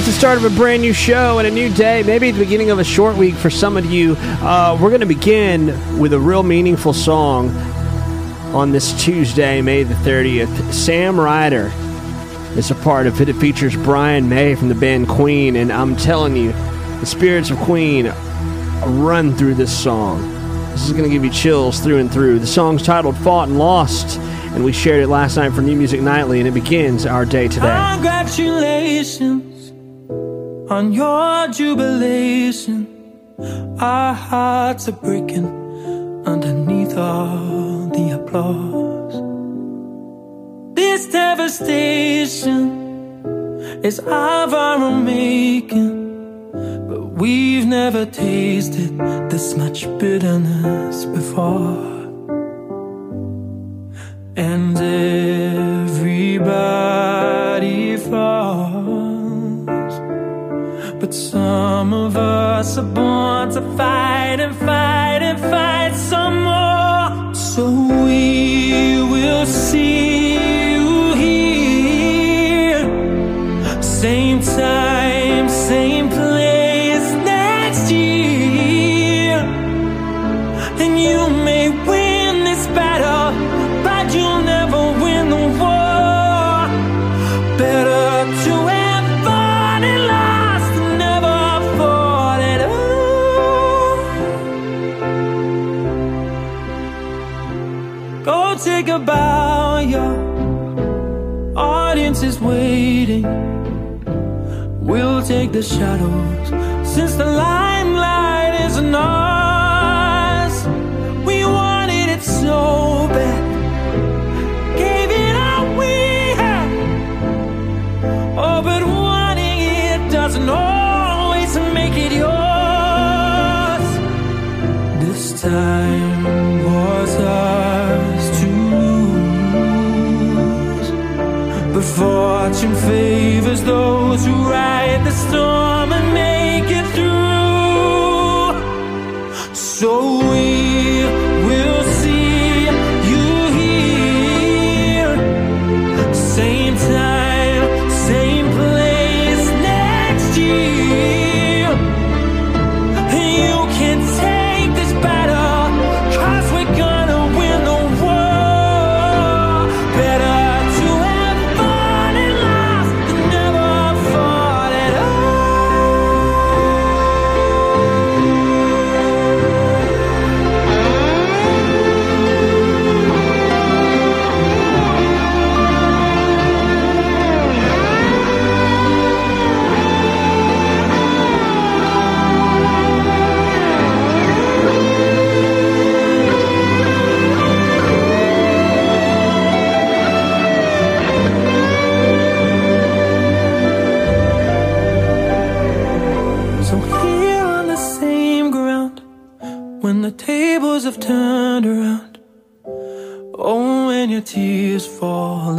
It's the start of a brand new show and a new day, maybe the beginning of a short week for some of you. Uh, we're going to begin with a real meaningful song on this Tuesday, May the 30th. Sam Ryder is a part of it. It features Brian May from the band Queen, and I'm telling you, the spirits of Queen run through this song. This is going to give you chills through and through. The song's titled Fought and Lost, and we shared it last night for New Music Nightly, and it begins our day today. Congratulations on your jubilation. Our hearts are breaking underneath all the applause. This devastation is of our own making, but we've never tasted this much bitterness before. And everybody falls. But some of us are born to fight and fight and fight some more. So we will see We'll the shadows since the limelight isn't ours. We wanted it so bad. Gave it all we had. Oh, but wanting it doesn't always make it yours. This time was ours to lose. But fortune favors those who ride storm and make it through. So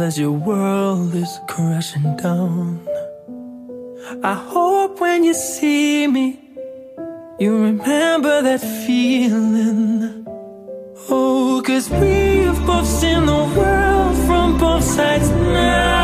as your world is crashing down. I hope when you see me, you remember that feeling. Oh, cause we've both seen the world from both sides now.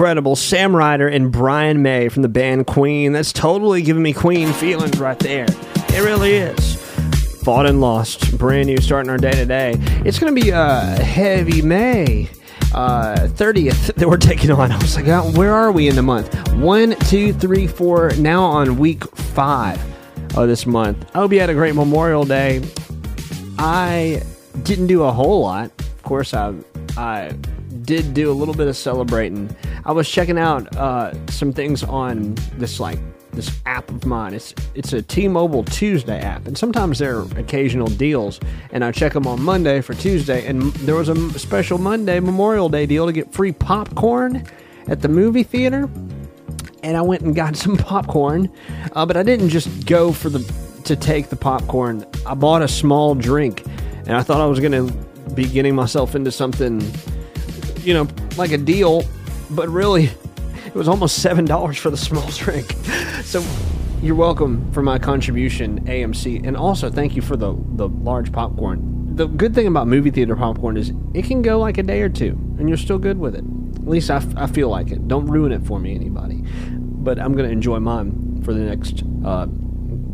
Incredible. Sam Ryder and Brian May from the band Queen. That's totally giving me Queen feelings right there. It really is. Fought and lost. Brand new starting our day today. It's going to be a heavy May. Uh, 30th that we're taking on. I was like, oh, where are we in the month? One, two, three, four. Now on week five of this month. I hope you had a great Memorial Day. I didn't do a whole lot. Of course, I I did do a little bit of celebrating. I was checking out uh, some things on this like this app of mine. It's it's a T-Mobile Tuesday app, and sometimes there are occasional deals. And I check them on Monday for Tuesday, and there was a special Monday Memorial Day deal to get free popcorn at the movie theater. And I went and got some popcorn, uh, but I didn't just go for the to take the popcorn. I bought a small drink, and I thought I was to be getting myself into something, you know, like a deal, but really, it was almost seven dollars for the small drink. So, you're welcome for my contribution, AMC, and also thank you for the the large popcorn. The good thing about movie theater popcorn is it can go like a day or two, and you're still good with it. At least I, f- I feel like it. Don't ruin it for me, anybody. But I'm to enjoy mine for the next uh,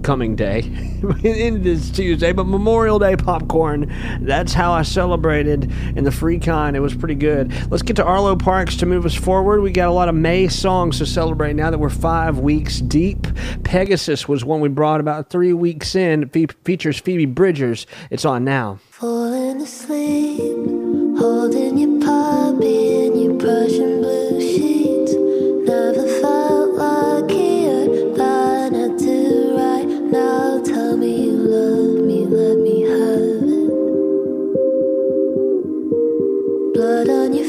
coming day in this Tuesday, but Memorial Day popcorn. That's how I celebrated in the free kind. It was pretty good. Let's get to Arlo Parks to move us forward. We got a lot of May songs to celebrate now that we're five weeks deep. Pegasus was one we brought about three weeks in. Fe- features Phoebe Bridgers. It's on now. Falling asleep, holding your puppy in your Prussian blue sheets. Never felt Blood on your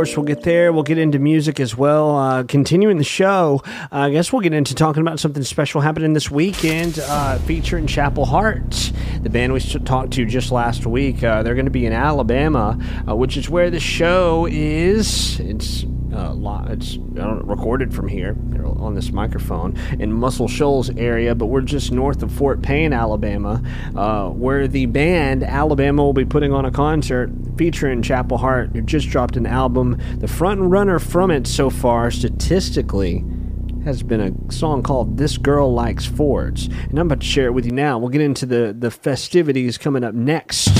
course, we'll get there. We'll get into music as well. Uh, continuing the show, uh, I guess we'll get into talking about something special happening this weekend, uh, featuring Chapel Hart, the band we talked to just last week. Uh, they're going to be in Alabama, uh, which is where the show is. It's uh, it's know, recorded from here on this microphone in Muscle Shoals area, but we're just north of Fort Payne, Alabama, uh, where the band Alabama will be putting on a concert featuring Chapel Hart, who just dropped an album. The front runner from it so far, statistically, has been a song called "This Girl Likes Fords," and I'm about to share it with you now. We'll get into the the festivities coming up next.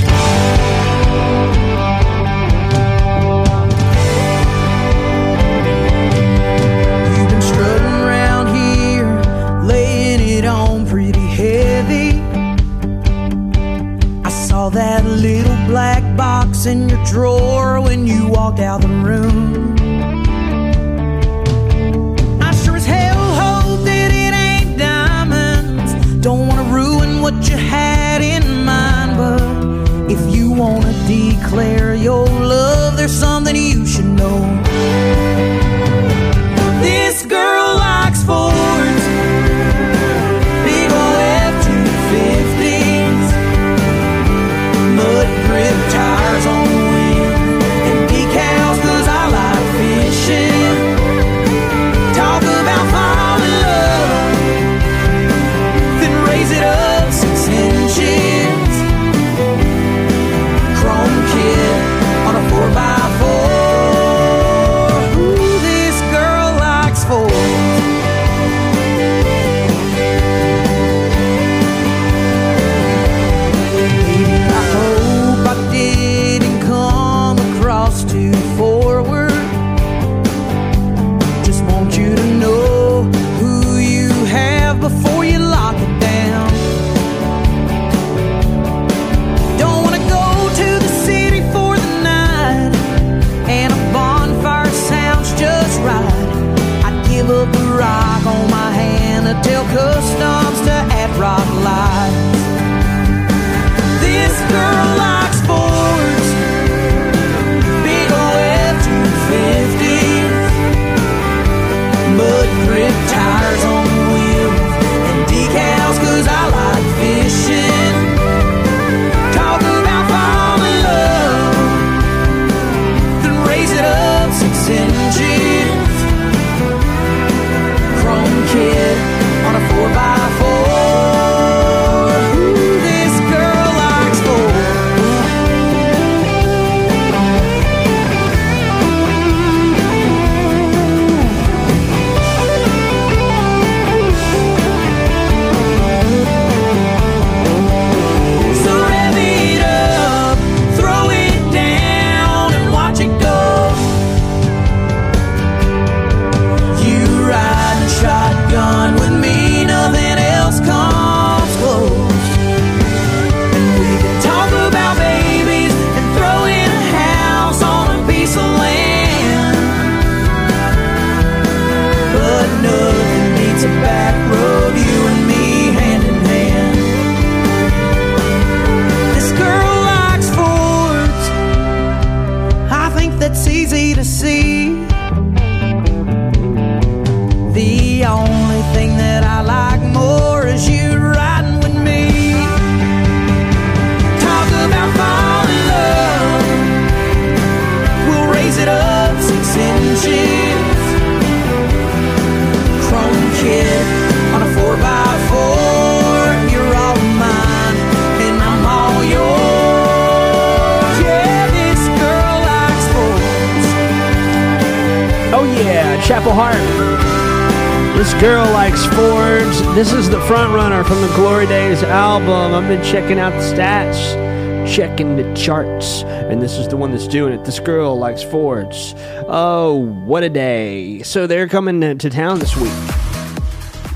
Checking out the stats, checking the charts, and this is the one that's doing it. This girl likes Fords. Oh, what a day! So they're coming to, to town this week.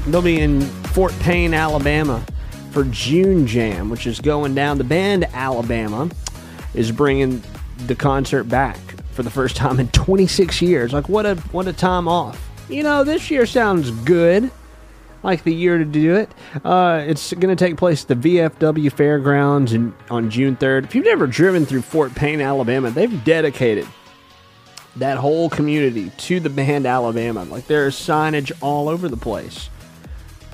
They'll be in Fort Payne, Alabama for June Jam, which is going down. The band Alabama is bringing the concert back for the first time in 26 years. Like what a what a time off. You know, this year sounds good. Like the year to do it. Uh, it's going to take place at the VFW Fairgrounds in, on June 3rd. If you've never driven through Fort Payne, Alabama, they've dedicated that whole community to the band Alabama. Like there's signage all over the place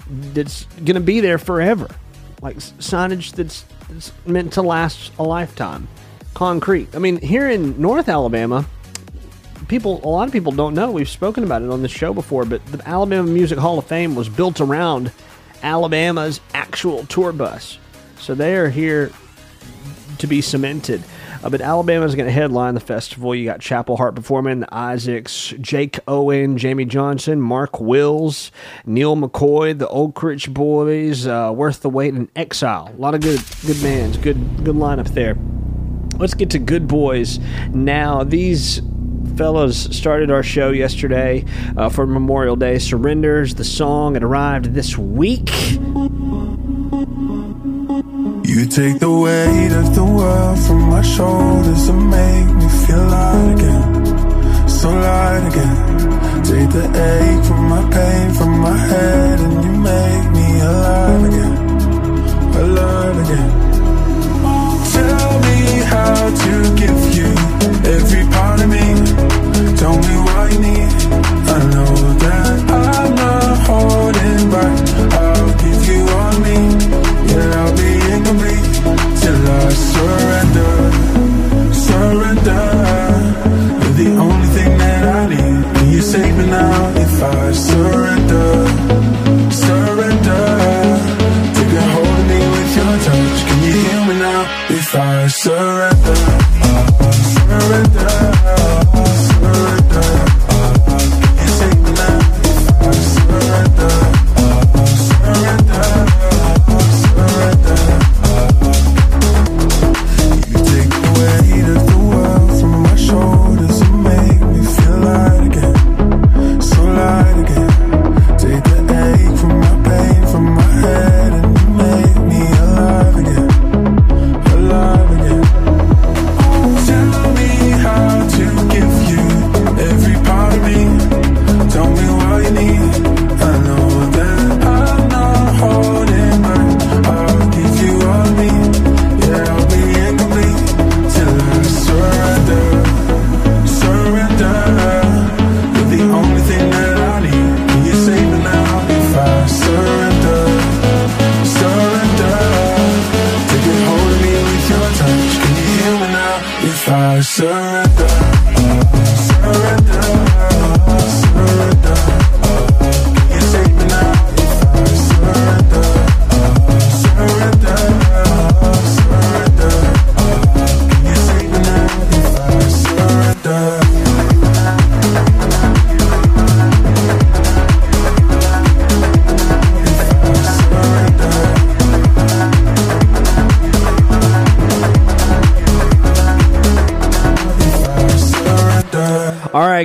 that's going to be there forever. Like signage that's, that's meant to last a lifetime. Concrete. I mean, here in North Alabama, people, a lot of people don't know. We've spoken about it on this show before, but the Alabama Music Hall of Fame was built around Alabama's actual tour bus. So they are here to be cemented. Uh, but Alabama's going to headline the festival. You got Chapel Hart performing, the Isaacs, Jake Owen, Jamey Johnson, Mark Wills, Neal McCoy, the Oak Ridge Boys, uh, Worth the Wait, and Exile. A lot of good good bands, good good lineup there. Let's get to Good Boys now. These fellows started our show yesterday uh, for Memorial Day. Surrenders, the song, it arrived this week. You take the weight of the world from my shoulders and make me feel light again, so light again. Take the ache from my pain from my head and you make me alive again, alive again. Tell me what you need. I know that I'm not holding back. I'll give you all me. Yeah, I'll be incomplete till I surrender. Surrender. You're the only thing that I need. Can you save me now if I surrender?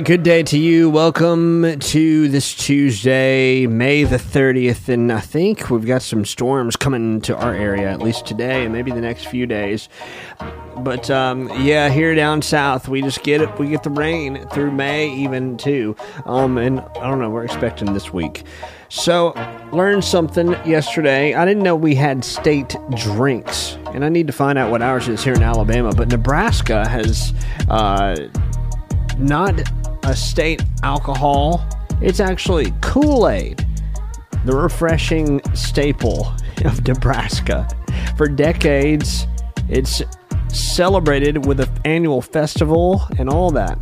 Good day to you. Welcome to this Tuesday, May the 30th. And I think we've got some storms coming to our area, at least today and maybe the next few days. But um, yeah, here down south, we just get it. We get the rain through May, even too. Um, and I don't know, we're expecting this week. So, learned something yesterday. I didn't know we had state drinks, and I need to find out what ours is here in Alabama. But Nebraska has uh, not a state alcohol, it's actually Kool Aid, the refreshing staple of Nebraska. For decades, it's celebrated with an annual festival and all that.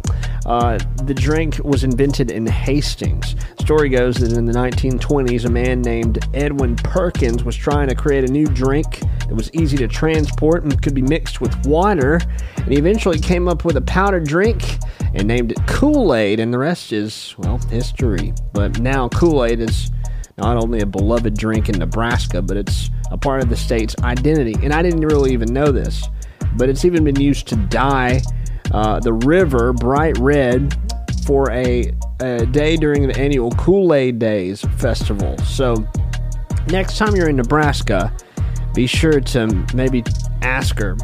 Uh, the drink was invented in Hastings. Story goes that in the 1920s, a man named Edwin Perkins was trying to create a new drink that was easy to transport and could be mixed with water. And he eventually came up with a powdered drink and named it Kool Aid. And the rest is, well, history. But now Kool Aid is not only a beloved drink in Nebraska, but it's a part of the state's identity. And I didn't really even know this, but it's even been used to dye uh, the river bright red for a, a day during the annual Kool Aid Days festival. So, next time you're in Nebraska, be sure to maybe ask her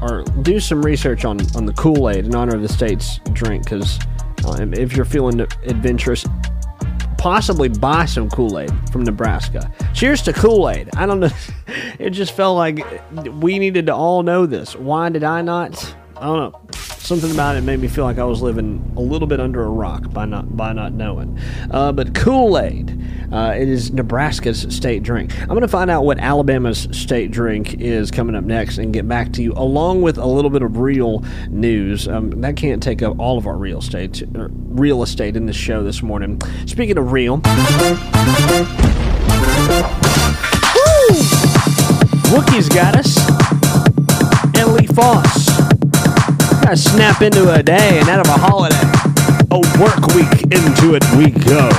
or do some research on, on the Kool Aid in honor of the state's drink because uh, if you're feeling adventurous, possibly buy some Kool Aid from Nebraska. Cheers to Kool Aid. I don't know. It just felt like we needed to all know this. Why did I not? I don't know. Something about it made me feel like I was living a little bit under a rock by not by not knowing. Uh, but Kool Aid, uh, it is Nebraska's state drink. I'm going to find out what Alabama's state drink is coming up next and get back to you, along with a little bit of real news. Um, that can't take up all of our real estate er, real estate in the show this morning. Speaking of real. Wookie's got us. Emily Foss snap into a day and out of a holiday. A work week into it we go.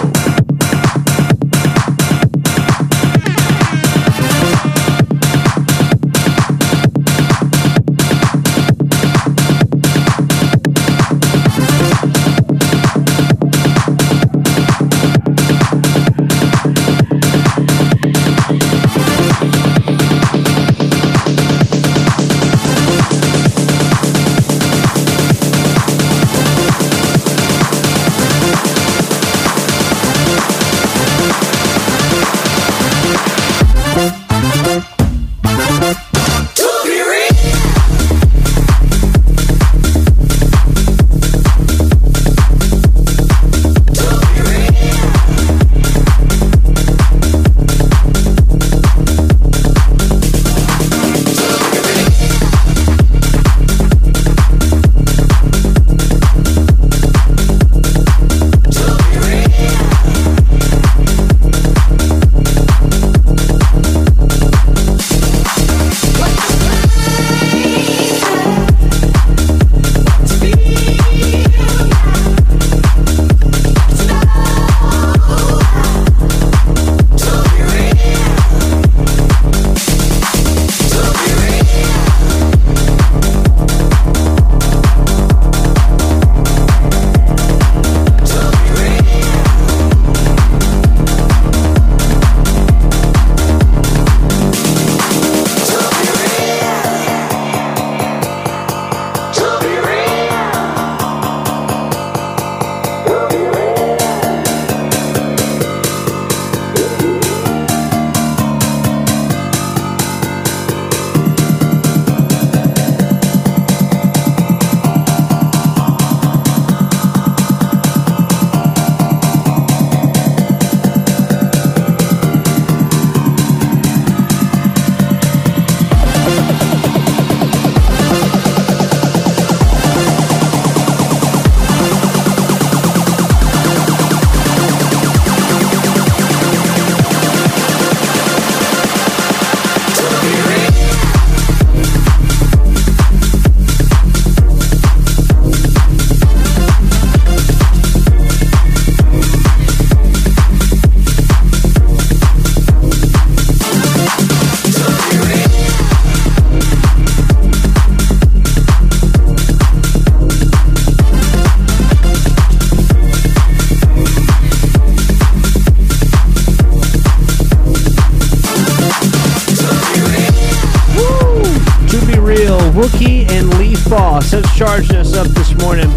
Charging us up this morning,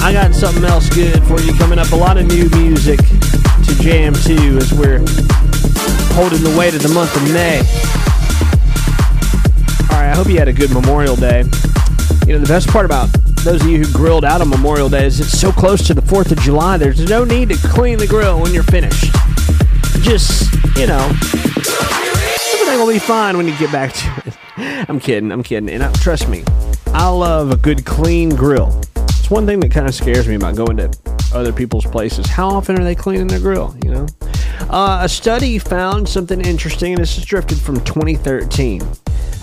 I got something else good for you coming up. A lot of new music to jam to as we're holding the weight of the month of May. All right, I hope you had a good Memorial Day. You know, the best part about those of you who grilled out on Memorial Day is it's so close to the 4th of July, there's no need to clean the grill when you're finished. Just, you know, everything will be fine when you get back to it. I'm kidding, I'm kidding. And I, trust me, I love a good clean grill. It's one thing that kind of scares me about going to other people's places. How often are they cleaning their grill, you know? Uh, a study found something interesting, and this is drifted from 2013.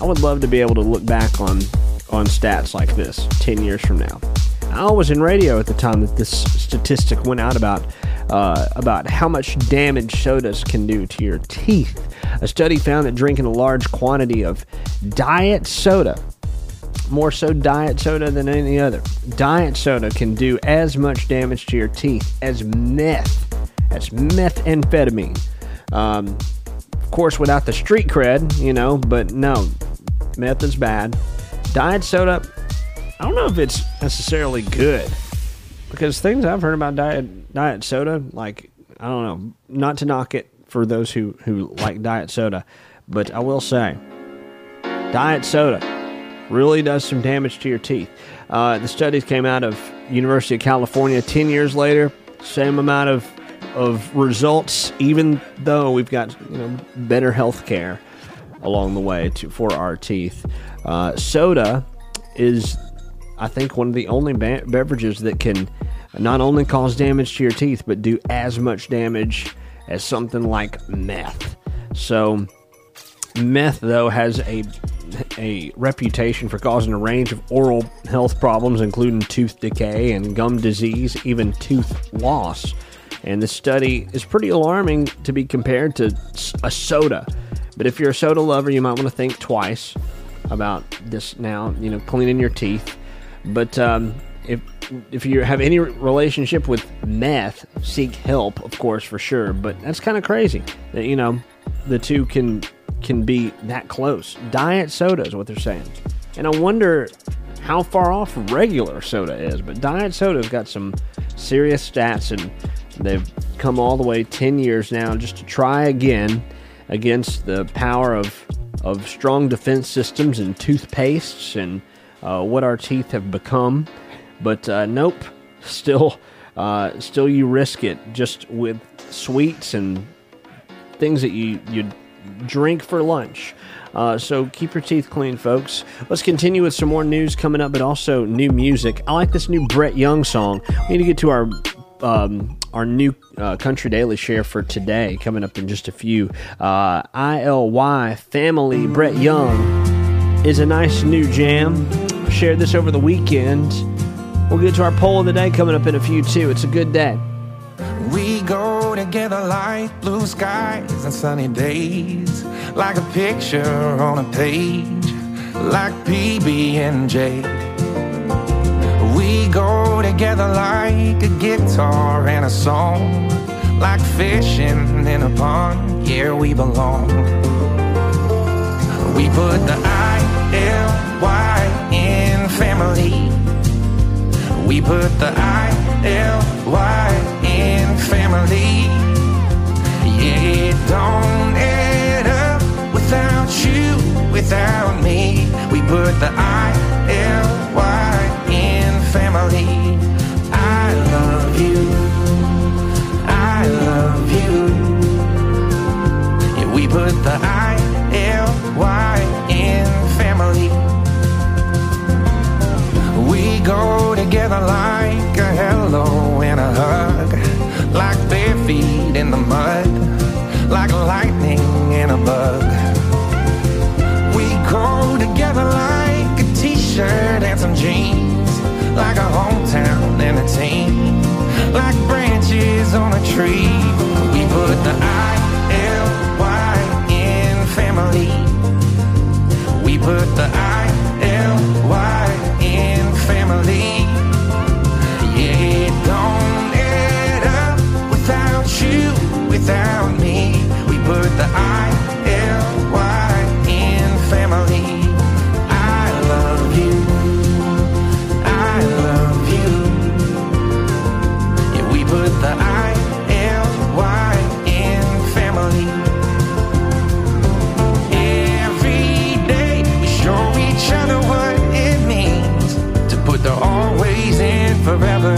I would love to be able to look back on on stats like this 10 years from now. I was in radio at the time that this statistic went out about uh, about how much damage sodas can do to your teeth. A study found that drinking a large quantity of diet soda, more so diet soda than any other, diet soda can do as much damage to your teeth as meth. That's methamphetamine. Um, of course, without the street cred, you know, but no, meth is bad. Diet soda, I don't know if it's necessarily good because things I've heard about diet diet soda, like I don't know, not to knock it for those who who like diet soda, but I will say, diet soda really does some damage to your teeth. Uh, the studies came out of University of California. Ten years later, same amount of of results, even though we've got you know better health care along the way to for our teeth. Uh, soda is, I think, one of the only ba- beverages that can not only cause damage to your teeth, but do as much damage as something like meth. So, meth, though, has a a reputation for causing a range of oral health problems, including tooth decay and gum disease, even tooth loss. And the study is pretty alarming to be compared to a soda. But if you're a soda lover, you might want to think twice about this now, you know, cleaning your teeth. But um, if if you have any relationship with meth, seek help, of course, for sure. But that's kind of crazy that you know the two can can be that close. Diet soda is what they're saying, and I wonder how far off regular soda is. But diet soda's got some serious stats, and they've come all the way ten years now just to try again against the power of of strong defense systems and toothpastes and uh, what our teeth have become. But uh, nope, still, uh, still you risk it just with sweets and things that you you drink for lunch. Uh, so keep your teeth clean, folks. Let's continue with some more news coming up, but also new music. I like this new Brett Young song. We need to get to our um, our new uh, Country Daily share for today, coming up in just a few. Uh, ILY Family Brett Young is a nice new jam. Shared this over the weekend. We'll get to our poll of the day coming up in a few, too. It's a good day. We go together like blue skies and sunny days, like a picture on a page, like PB and J. We go together like a guitar and a song, like fishing in a pond. Yeah, we belong. We put the I L Y in family. We put the I L Y in family. Yeah, it don't add up without you, without me. We put the I L Y in family. I love you. I love you. Yeah, we put the I L Y in family. Go together like a hello and a hug, like bare feet in the mud, like lightning in a bug. We go together like a t-shirt and some jeans, like a hometown and a team, like branches on a tree. We put the I L Y in family. We put the I you without me. We put the I L Y in family. I love you. I love you. Yeah, we put the I L Y in family. Every day we show each other what it means to put the always in forever.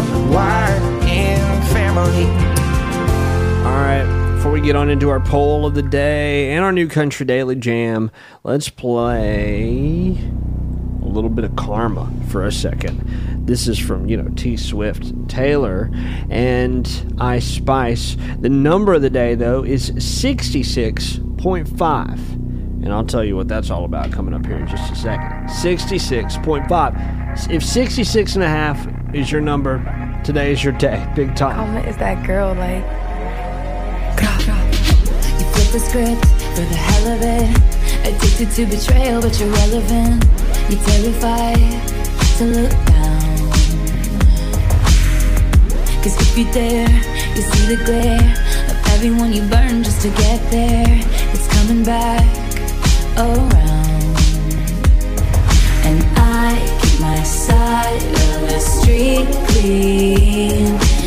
Y in family. All right. Before we get on into our poll of the day and our new country daily jam, let's play a little bit of karma for a second. This is from, you know, T Swift Taylor and Ice Spice. The number of the day, though, is 66.5. And I'll tell you what that's all about coming up here in just a second. 66.5. If 66 and a half is your number, today is your day. Big time. Is that girl, like. You flip the script for the hell of it. Addicted to betrayal, but you're relevant. You're terrified to look down. Cause if you dare, you see the glare of everyone you burn just to get there. It's coming back around. And I my side of the street clean.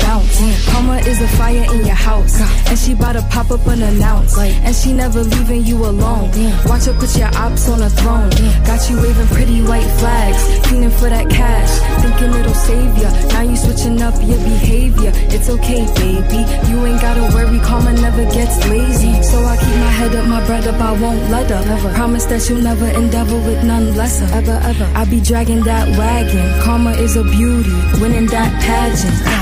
Bounce. Karma is a fire in your house. And she bout to pop up unannounced. And she never leaving you alone. Watch her put your ops on a throne. Got you waving pretty white flags. Feeling for that cash. Thinking it'll save ya. Now you switching up your behavior. It's okay, baby. You ain't gotta worry. Karma never gets lazy. So I keep my head up, my bread up. I won't let her. Promise that you'll never endeavor with none lesser. Ever, ever. I be dragging that wagon. Karma is a beauty. Winning that pageant.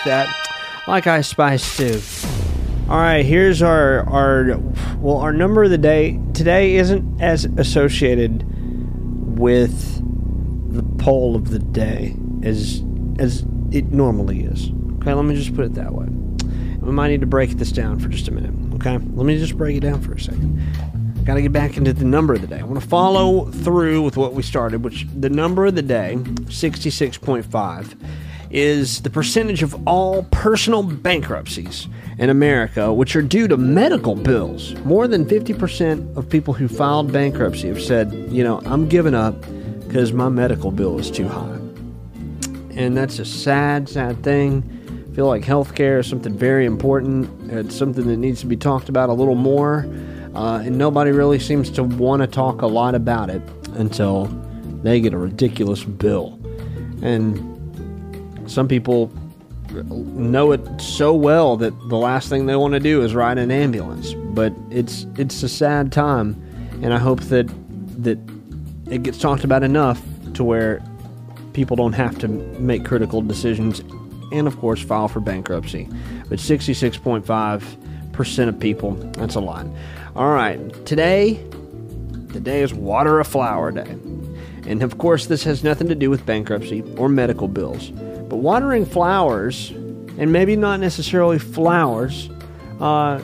Like that. Like Ice Spice too. All right, here's our our well, our number of the day today isn't as associated with the poll of the day as as it normally is. Okay, let me just put it that way. We might need to break this down for just a minute. Okay, let me just break it down for a second. Got to get back into the number of the day. I want to follow through with what we started, which the number of the day, 66.5, is the percentage of all personal bankruptcies in America, which are due to medical bills. More than 50% of people who filed bankruptcy have said, you know, I'm giving up because my medical bill is too high. And that's a sad, sad thing. I feel like healthcare is something very important. It's something that needs to be talked about a little more. Uh, and nobody really seems to want to talk a lot about it until they get a ridiculous bill. And some people know it so well that the last thing they want to do is ride an ambulance. But it's it's a sad time, and I hope that that it gets talked about enough to where people don't have to make critical decisions and of course file for bankruptcy. But 66.5% of people, that's a lot. All right, today the day is water a flower day. And of course this has nothing to do with bankruptcy or medical bills. But watering flowers and maybe not necessarily flowers uh,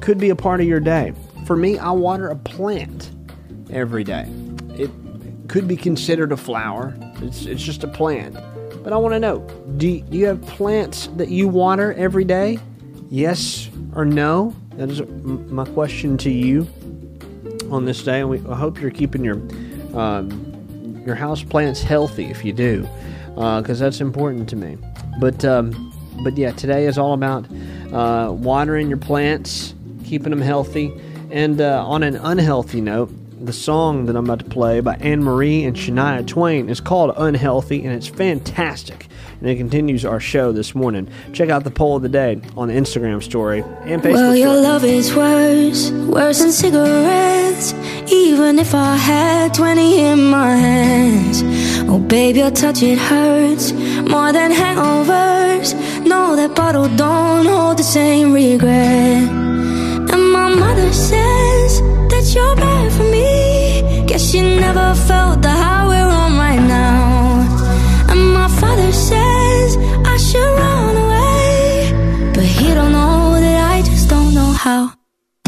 could be a part of your day. For me, I water a plant every day. It could be considered a flower. It's, it's just a plant. But I want to know do, you have plants that you water every day? Yes or no? That is my question to you on this day. And we, I hope you're keeping your um, your house plants healthy if you do, because uh, that's important to me. But um, but yeah, today is all about uh, watering your plants, keeping them healthy, and uh, on an unhealthy note, the song that I'm about to play by Anne Marie and Shania Twain is called Unhealthy, and it's fantastic. And it continues our show this morning. Check out the poll of the day on the Instagram story and Facebook. Well, your story. love is worse, worse than cigarettes. Even if I had 20 in my hands. Oh, babe, your touch, it hurts more than hangovers. No, that bottle don't hold the same regret. And my mother says that you're bad for me. Guess she never felt the high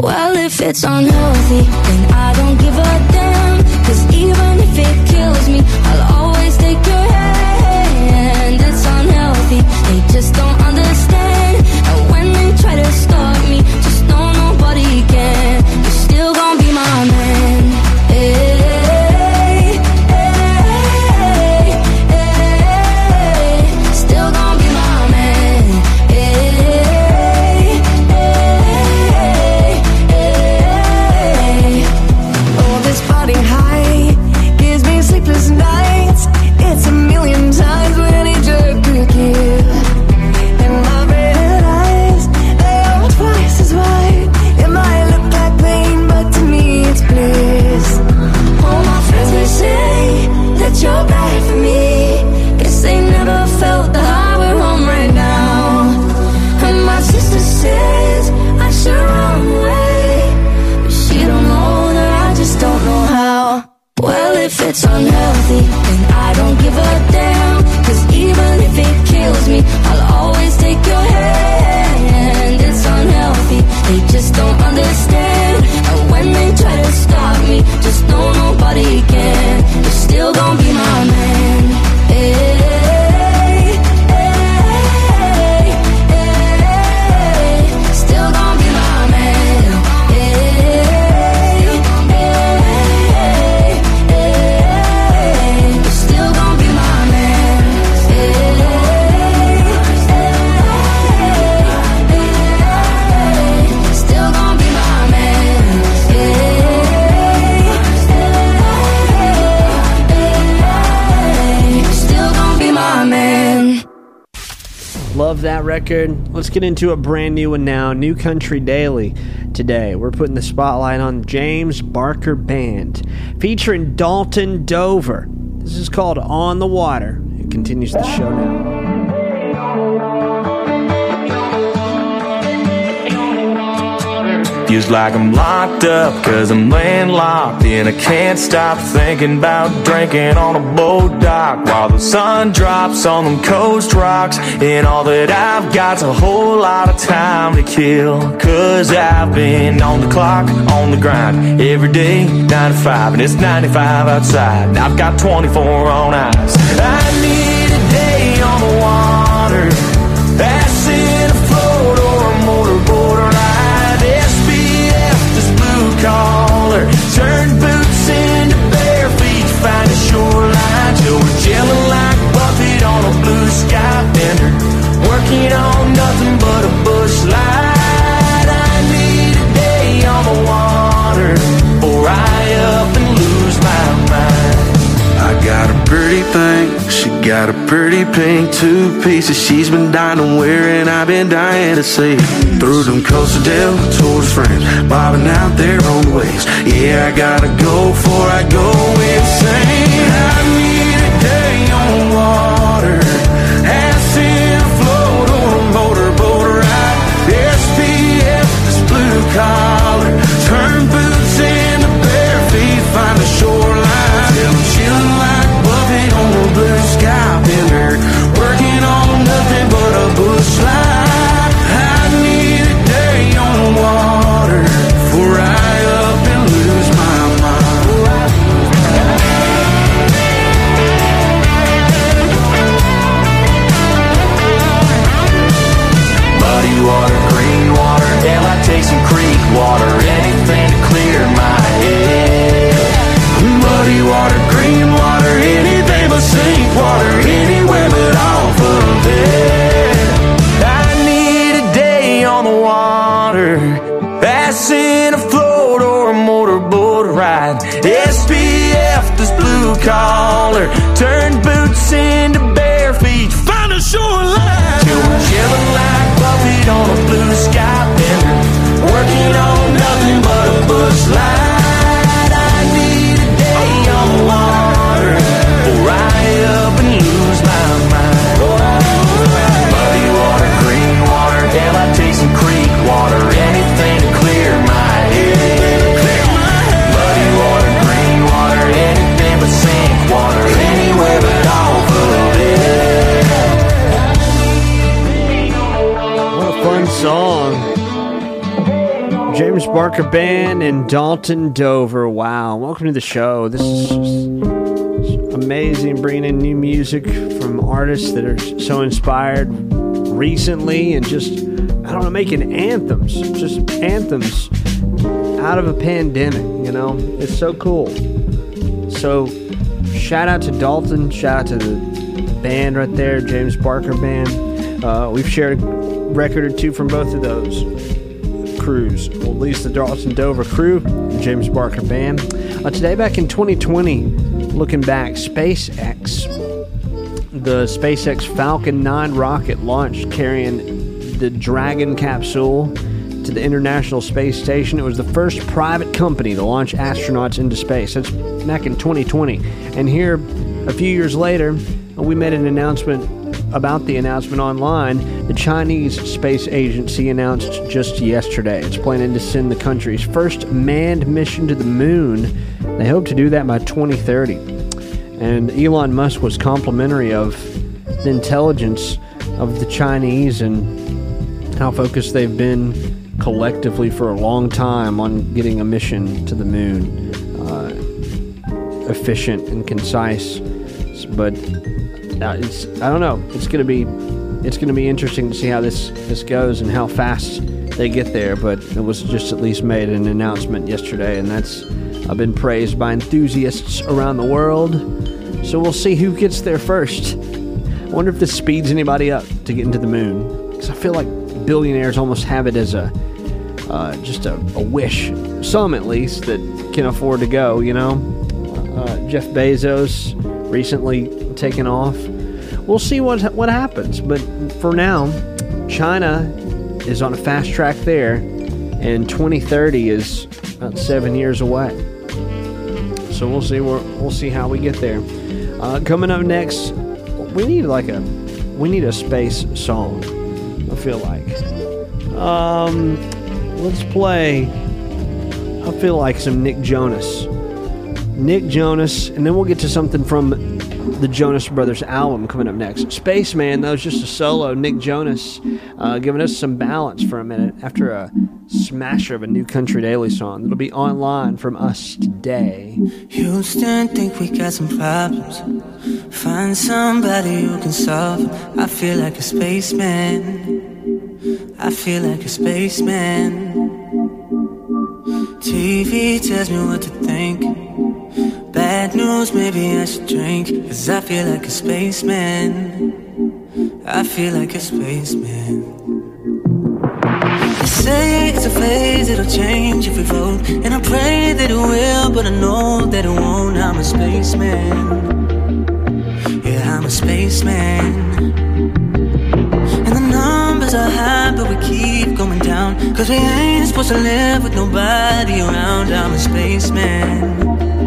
Well, if it's unhealthy, then I don't give a damn. Cause even if it kills me, I'll always take your hand. It's unhealthy, they just don't understand. Record. Let's get into a brand new one now. New Country Daily. Today, we're putting the spotlight on James Barker Band, featuring Dalton Dover. This is called On the Water. It continues the show now. Feels like I'm locked up cause I'm landlocked And I can't stop thinking about drinking on a boat dock While the sun drops on them coast rocks. And all that I've got's a whole lot of time to kill Cause I've been on the clock, on the grind Every day, 9 to 5 And it's 95 outside. And I've got 24 on ice working on nothing but a Busch Light. I need a day on the water before I up and lose my mind. I got a pretty thing, she got a pretty pink two pieces she's been dying to wear and I've been dying to see. Through them coastal Del towards friends, bobbing out their own ways. Yeah, I gotta go before I go insane. I collar, turn boots into bare feet, find the shoreline. Till chilling like Buffett on a blue sky bender, working on nothing but a Busch Light. I need a day on the water before I up and lose my mind. Green water, water, anything to clear my head. Muddy water, green water, anything but sink water, anywhere but off of it. I need a day on the water, ass in a float or a motorboat ride. SPF, this blue collar, turn boots into Barker Band and Dalton Dover. Wow. Welcome to the show. This is amazing bringing in new music from artists that are so inspired recently and just, I don't know, making anthems. Just anthems out of a pandemic, you know? It's so cool. So, shout out to Dalton. Shout out to the band right there, James Barker Band. Uh, we've shared a record or two from both of those Well, at least the Dalton Dover crew, and James Barker Band. Uh, today, back in 2020, looking back, SpaceX, the SpaceX Falcon 9 rocket launched carrying the Dragon capsule to the International Space Station. It was the first private company to launch astronauts into space. That's back in 2020. And here, a few years later, we made an announcement about the announcement online. The Chinese Space Agency announced just yesterday it's planning to send the country's first manned mission to the moon. They hope to do that by 2030. And Elon Musk was complimentary of the intelligence of the Chinese and how focused they've been collectively for a long time on getting a mission to the moon. Uh, efficient and concise, but uh, it's I don't know. It's gonna be it's gonna be interesting to see how this this goes and how fast they get there. But it was just at least made an announcement yesterday, and that's uh, been praised by enthusiasts around the world. So we'll see who gets there first. I wonder if this speeds anybody up to get into the moon. Because I feel like billionaires almost have it as a uh, just a, a wish, some at least that can afford to go. You know, uh, Jeff Bezos recently taken off. We'll see what what happens, but for now, China is on a fast track there, and 2030 is about seven years away. So we'll see where we'll see how we get there. Uh, coming up next, we need like a we need a space song. I feel like. Um, let's play. I feel like some Nick Jonas. Nick Jonas, and then we'll get to something from the Jonas Brothers album coming up next. Spaceman, that was just a solo. Nick Jonas uh, giving us some balance for a minute after a smasher of a new country daily song that'll be online from us today. Houston, think we got some problems. Find somebody who can solve it. I feel like a spaceman. I feel like a spaceman. TV tells me what to think. Bad news, maybe I should drink. Cause I feel like a spaceman. I feel like a spaceman. They say it's a phase, it'll change if we vote. And I pray that it will, but I know that it won't. I'm a spaceman. Yeah, I'm a spaceman. And the numbers are high, but we keep going down. Cause we ain't supposed to live with nobody around. I'm a spaceman.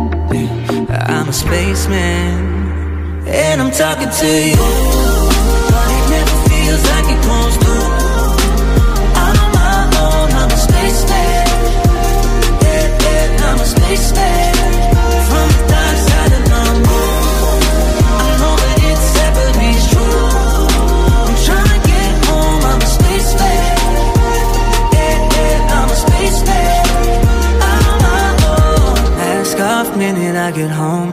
I'm a spaceman. And I'm talking to you. But it never feels like it on my own, I'm a spaceman. Yeah, yeah, I'm a spaceman. Minute I get home.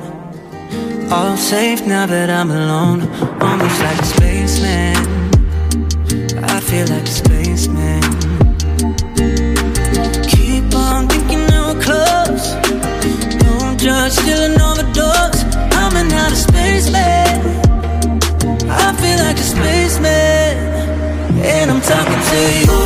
All safe now that I'm alone. Almost like a spaceman. I feel like a spaceman. Keep on thinking we're close. Don't judge, still an overdose. I'm an outer spaceman. I feel like a spaceman. And I'm talking to you.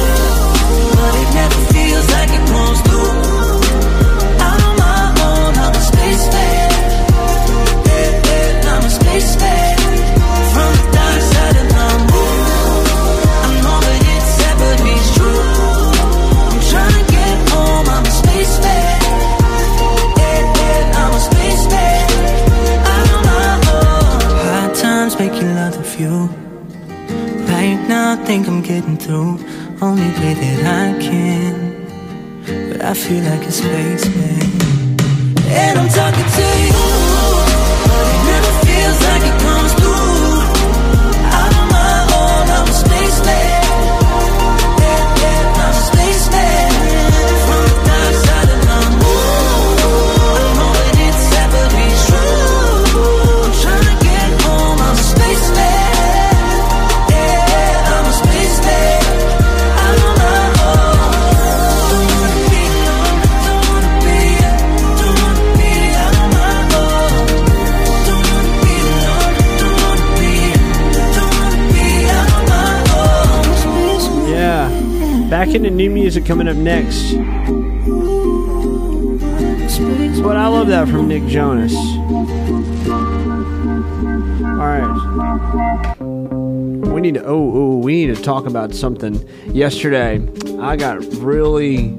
Only way that I can. But I feel like a spaceman. And I'm talking Back into new music coming up next. But I love that from Nick Jonas. All right. We need to. Oh, oh, we need to talk about something. Yesterday, I got really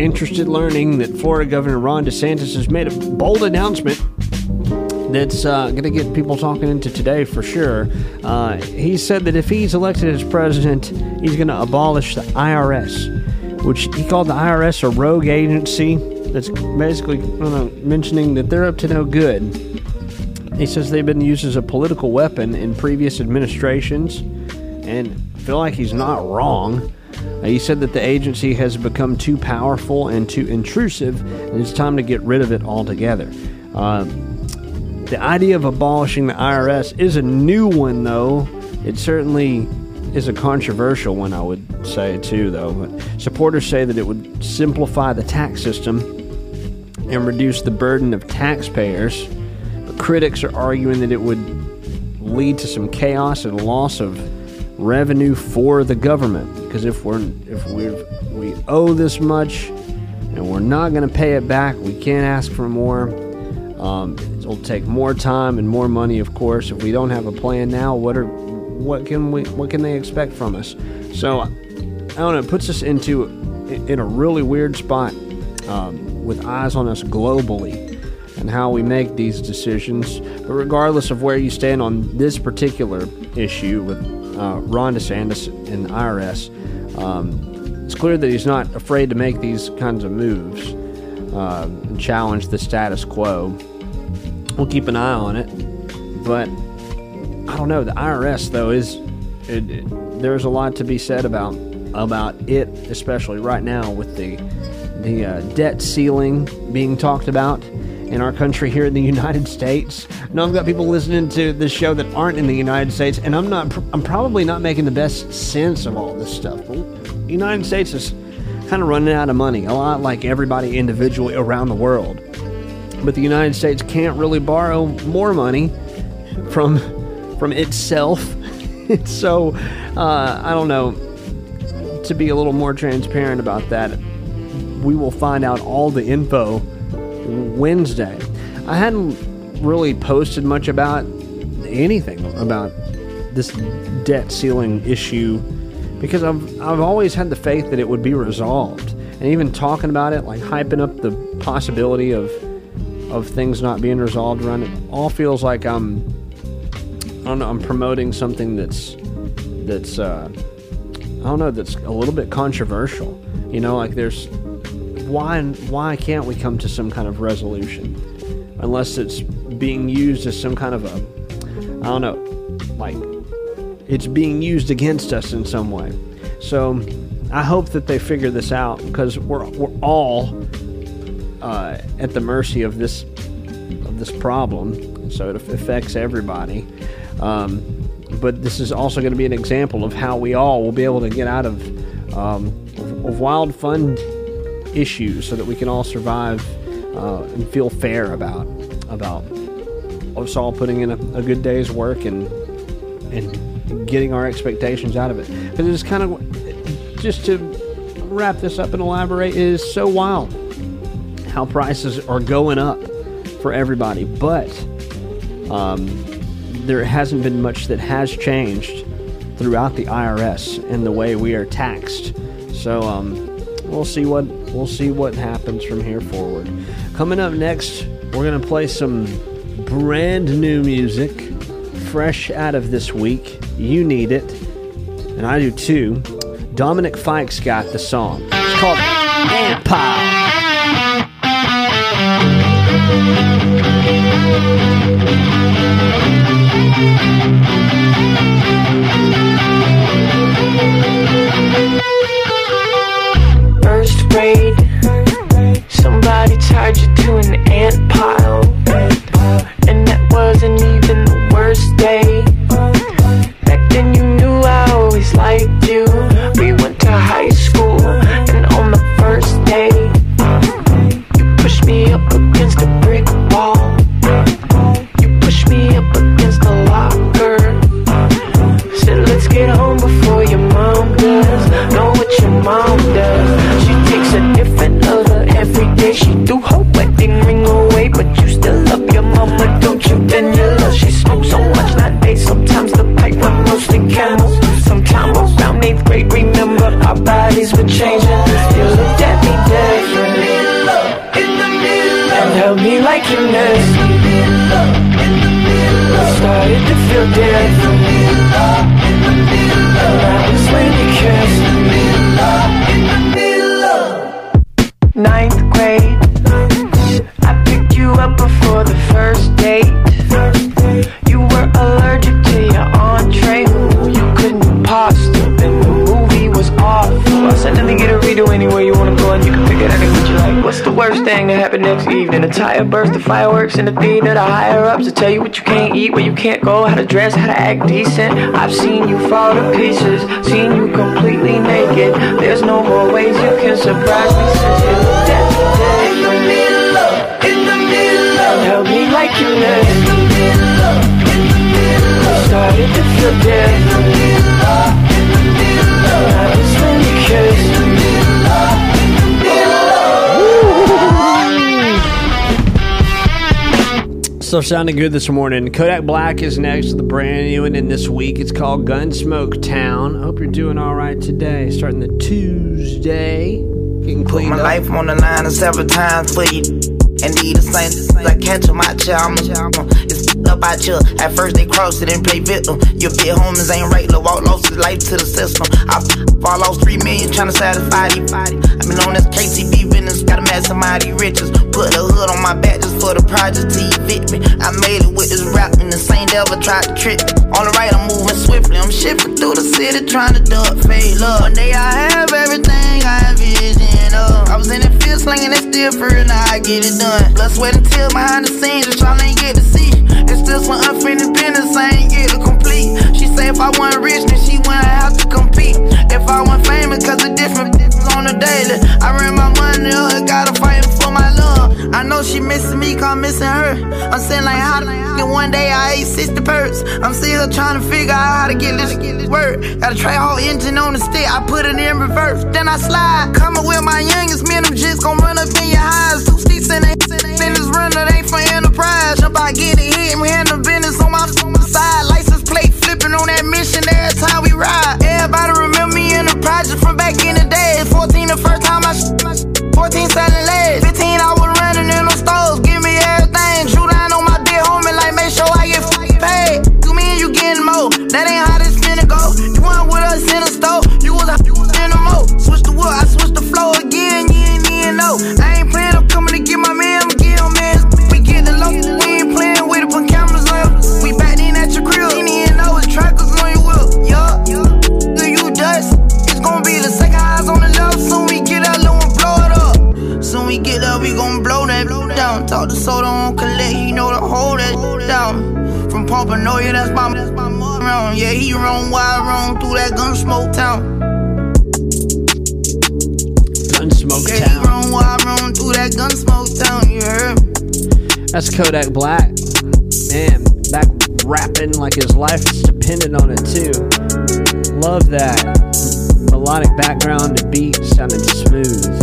interested learning that Florida Governor Ron DeSantis has made a bold announcement that's uh, going to get people talking into today for sure. Uh, he said that if he's elected as president, he's going to abolish the IRS, which he called the IRS a rogue agency that's basically mentioning that they're up to no good. He says they've been used as a political weapon in previous administrations, and I feel like he's not wrong. Uh, he said that the agency has become too powerful and too intrusive, and it's time to get rid of it altogether. Uh, the idea of abolishing the IRS is a new one, though. It certainly is a controversial one, I would say, too, though. Supporters say that it would simplify the tax system and reduce the burden of taxpayers. But critics are arguing that it would lead to some chaos and loss of revenue for the government. Because if we're if we we owe this much and we're not going to pay it back, we can't ask for more. Um, it'll take more time and more money, of course. If we don't have a plan now, what are what can we what can they expect from us? So I don't know. It puts us into in a really weird spot um, with eyes on us globally and how we make these decisions. But regardless of where you stand on this particular issue with uh, Ron DeSantis and the IRS, um, it's clear that he's not afraid to make these kinds of moves uh, and challenge the status quo. We'll keep an eye on it, but I don't know. The IRS though is it, it- there's a lot to be said about about it, especially right now with the the uh, debt ceiling being talked about in our country here in the United States. Now I've got people listening to this show that aren't in the United States, and I'm not. I'm probably not making the best sense of all this stuff. The United States is kind of running out of money, a lot like everybody individually around the world. But the United States can't really borrow more money from from itself. so uh, I don't know. To be a little more transparent about that, we will find out all the info Wednesday. I hadn't really posted much about anything about this debt ceiling issue because I've I've always had the faith that it would be resolved. And even talking about it, like hyping up the possibility of of things not being resolved around it, all feels like I'm I don't know, I'm promoting something that's that's uh, I don't know, that's a little bit controversial. You know, like there's why why can't we come to some kind of resolution unless it's being used as some kind of a I don't know, like it's being used against us in some way. So I hope that they figure this out because we're we're all uh, at the mercy of this of this problem. And so it affects everybody. Um, but this is also going to be an example of how we all will be able to get out of, um, of wild fund issues so that we can all survive uh, and feel fair about about us all putting in a, a good day's work and and getting our expectations out of it. Because it's kind of just to wrap this up and elaborate is so wild how prices are going up for everybody, but um, there hasn't been much that has changed throughout the IRS and the way we are taxed. So um, we'll see what we'll see what happens from here forward. Coming up next, we're gonna play some brand new music, fresh out of this week. You need it, and I do too. Dominic Fike's got the song. It's called Ant First grade, somebody tied you to an ant pile. Burst, the fireworks in the theater, the higher ups to tell you what you can't eat, where you can't go, how to dress, how to act decent. I've seen you fall to pieces, seen you completely naked. There's no more ways you can surprise me since you looked at me different. In the middle of held me like you missed. Started to feel different. That Still sounding good this morning. Kodak Black is next with the brand new one in this week. It's called Gunsmoke Town. I hope you're doing all right today. Starting the Tuesday. Getting Put my up. life on the line several times for you. And need a saint like catch 'em out here. Up out here. At first they cross it and play victim. Your big homies ain't right. Lil' Walk lost his life to the system. I fall lost three million trying to satisfy these. I've been on this KCB business, gotta maximize these riches. Put a hood on my back just for the project to evict me. I made it with this rap and the same devil tried to trick me. On the right, I'm moving swiftly. I'm shifting through the city trying to duck fade love. One day I have everything I vision of. Uh. I was in the field slinging it still for now I get it done. Blood, sweat, and tears behind the scenes, just trying to get to see. It's still some unfinished business I ain't get to complete. She say if I wasn't rich, then she wouldn't have to compete. If I wasn't famous, cause the different on the daily. I ran my money up, gotta fight for my love. I know she missing me, cause I'm missing her. I'm saying like how the f- one day I ate 60 perks. I'm still trying to figure out how to get this get this work. Got a tray whole engine on the stick, I put it in reverse. Then I slide, coming with my youngest, me and them just gon' run up in your highs. Two sticks and in this runner, they for enterprise. Jump out, get it hit, we handle business on my on my side. License plate flipping on that mission every time we ride. Everybody remember me in the project from back in the day. 14 the first time I sh- 14 selling legs. Down. From Pompanoia, that's my. Yeah, he run wild, run through that gun smoke town. Gunsmoke Yeah, he Town. run wild, run through that gun smoke town. You heard? That's Kodak Black. Man, back rapping like his life is dependent on it too. Love that. Melodic background, the beat sounded smooth.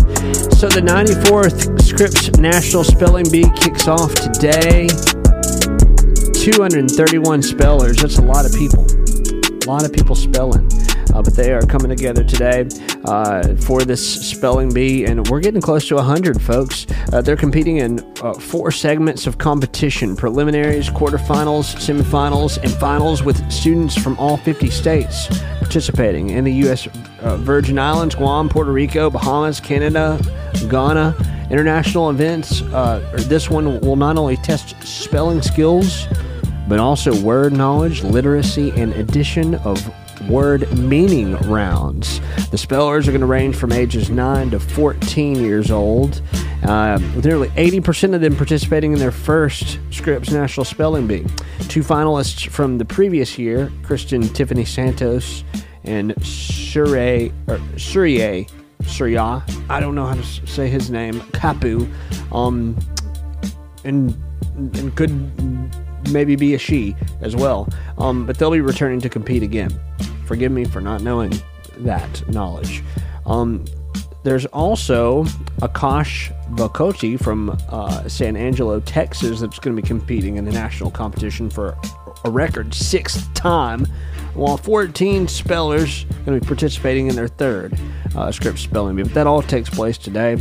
So the 94th Scripps National Spelling Bee kicks off today. 231 spellers. That's a lot of people. A lot of people spelling. Uh, but they are coming together today uh, for this spelling bee, and we're getting close to 100 folks. Uh, they're competing in uh, four segments of competition preliminaries, quarterfinals, semifinals, and finals with students from all 50 states participating in the U.S. Uh, Virgin Islands, Guam, Puerto Rico, Bahamas, Canada, Ghana. International events. Uh, this one will not only test spelling skills, but also word knowledge, literacy, and addition of word meaning rounds. The spellers are going to range from ages 9 to 14 years old, uh, nearly 80% of them participating in their first Scripps National Spelling Bee. Two finalists from the previous year, Kristen Tiffany Santos and or Surya, Surya, I don't know how to say his name, Kapu, um, and, and could maybe be a she as well. Um, but they'll be returning to compete again. Forgive me for not knowing that knowledge. Um, there's also Akash Vukoti from uh, San Angelo, Texas, that's going to be competing in the national competition for a record sixth time, while 14 spellers are going to be participating in their third uh, Scripps spelling bee. But that all takes place today.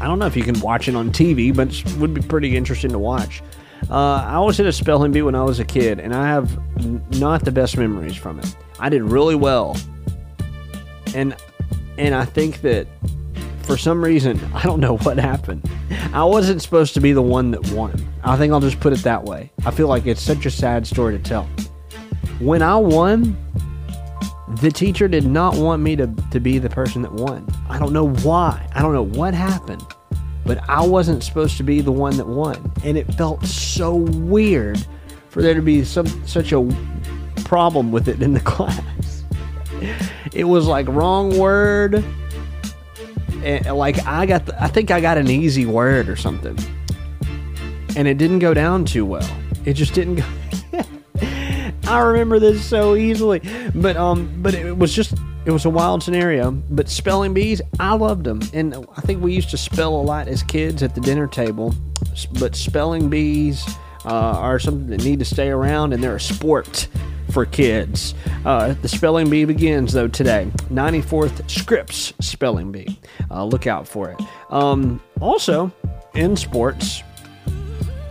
I don't know if you can watch it on TV, but it would be pretty interesting to watch. Uh, I always did a spelling bee when I was a kid, and I have n- not the best memories from it. I did really well, and and I think that for some reason I don't know what happened. I wasn't supposed to be the one that won. I think I'll just put it that way. I feel like it's such a sad story to tell. When I won, the teacher did not want me to, to be the person that won. I don't know why. I don't know what happened, but I wasn't supposed to be the one that won. And it felt so weird for there to be some such a problem with it in the class. It was like wrong word. And like I got the, I think I got an easy word or something. And it didn't go down too well. It just didn't go I remember this so easily. But um, but it was just it was a wild scenario. But spelling bees, I loved them, and I think we used to spell a lot as kids at the dinner table. But spelling bees uh, are something that need to stay around, and they're a sport for kids. Uh, the spelling bee begins though today. 94th Scripps Spelling Bee. Uh, look out for it. Um, also in sports,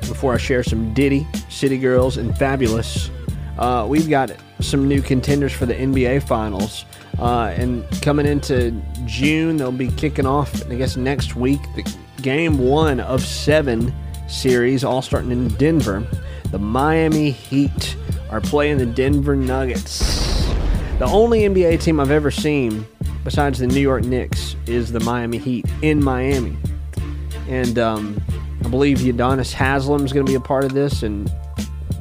before I share some Diddy, City Girls, and Fabolous, uh, we've got some new contenders for the NBA Finals. Uh, and coming into June, they'll be kicking off, I guess, next week, the game one of seven series, all starting in Denver. The Miami Heat are playing the Denver Nuggets. The only NBA team I've ever seen, besides the New York Knicks, is the Miami Heat in Miami and um, I believe Udonis Haslem is going to be a part of this. And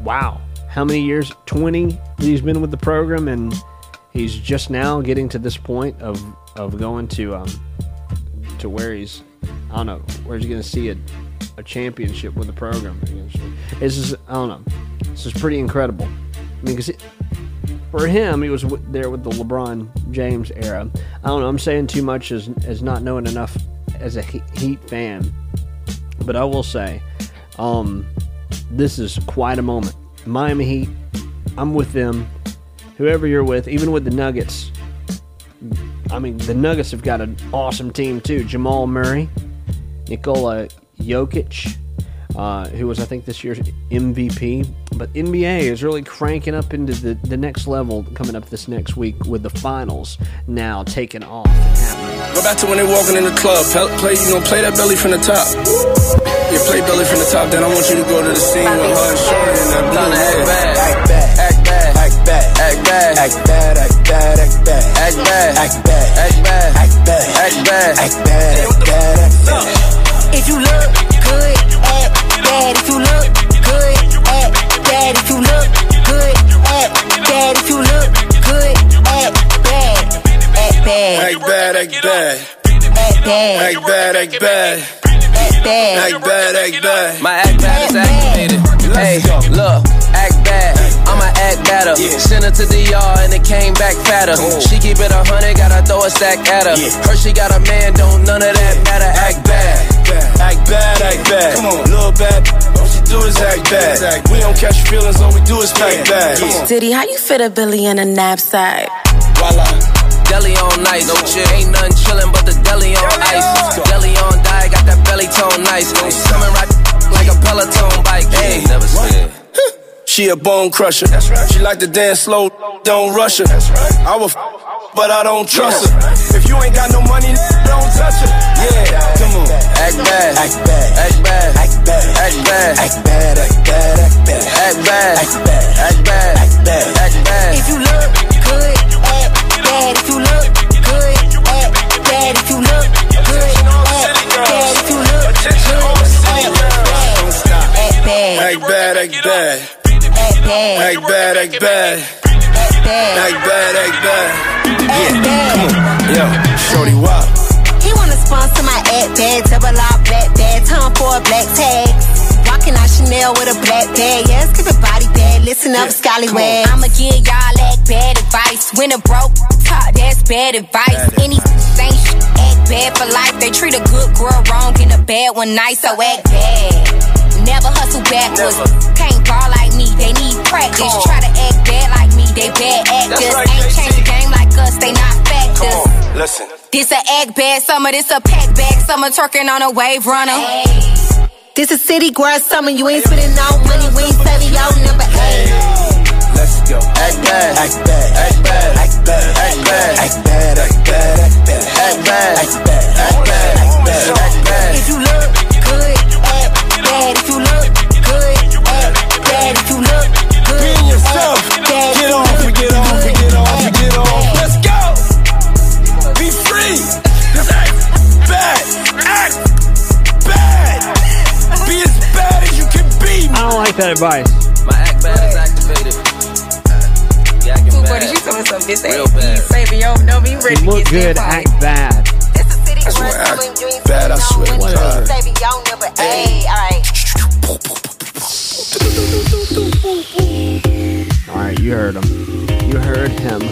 wow, how many years? Twenty. He's been with the program, and he's just now getting to this point of of going to um, to where he's I don't know. Where's he going to see a, a championship with the program? This is I don't know. This is pretty incredible. I mean, because for him, he was w- there with the LeBron James era. I don't know. I'm saying too much as as not knowing enough as a He- Heat fan, but I will say, um, this is quite a moment. Miami Heat. I'm with them. Whoever you're with, even with the Nuggets. I mean, the Nuggets have got an awesome team too. Jamal Murray, Nikola Jokic, uh, who was I think this year's MVP. But NBA is really cranking up into the, the next level coming up this next week with the finals now taking off. Go back to when they walking in the club. Play, you know, play that belly from the top. Yeah, play belly from the top. Then I want you to go to the scene with her and Shorty and that blue hair. Act bad, act bad, act bad, act bad, act bad, act bad, act bad, act bad, act bad, act bad, act bad, act bad, act bad. If you look good, act bad. If you look good, act bad. If you look good, act bad. If you look good, act bad. Act bad. Act bad, act bad. Act bad. Act bad, act bad. Act bad. Act bad, act bad. My act bad is activated. Hey, look, act bad. I'ma act better. Sent her to DR and it came back fatter. She keep it a hundred, gotta throw a stack at her. Heard she got a man, don't none of that matter. Act bad. Act bad, act bad. Come on, little bad. All she do is act bad. We don't catch feelings, all we do is pack bad. Come on. Diddy, how you fit a Billy in a knapsack? Deli on nice, no chill. Ain't nothing chillin' but the deli on ice. Deli on die, got that belly tone nice. Coming right like a Peloton bike. Hey, never scared. She a bone crusher. She like to dance slow, don't rush her. I will, but I don't trust her. If you ain't got no money, don't touch her. Yeah, come on. Act bad, act bad, act bad, act bad, act bad, act bad, act bad, act bad, act bad, act bad, act bad, act bad, act bad. If you look good, act bad. If you look good, act bad. If you look good, act bad. If you look good, act bad. Act bad, act bad. Act bad. Act bad, act bad. Act bad. Act bad, act bad. Yeah, come on. Yo, shorty, wow. He wanna sponsor my act bad, double R black bag, time for a black tag. Rockin' out Chanel with a black bag, yeah, skip it body bag, listen up, scallywag. I'ma give y'all act bad advice. When a broke talk, that's bad advice. Any ain't sh- act bad for life. They treat a good girl wrong and a bad one nice, so act bad. Never hustle backwards. Can't ball like me, they need practice. Try to act bad like me, they bad actors. right, Ain't KC. changed the game like us, they not factors. Listen. This a egg bag summer, this a pack bag summer, twerking on a wave runner. This a city girl summer, you ain't spending no money, we ain't saving your number eight. Let's go. Act bad, act bad, act bad, act bad, act bad, act bad, act bad, act bad, act bad, act bad, act bad, that advice. My act bad is activated. Yeah, acting Cool, bad. buddy, you told us something. This ain't bad. you saving your number. You ready You to look get good, act bad. This a city That's girl what act summer, you ain't bad, I swear no to money, we God. ain't saving your number eight. All right. All right, you heard him. You heard him.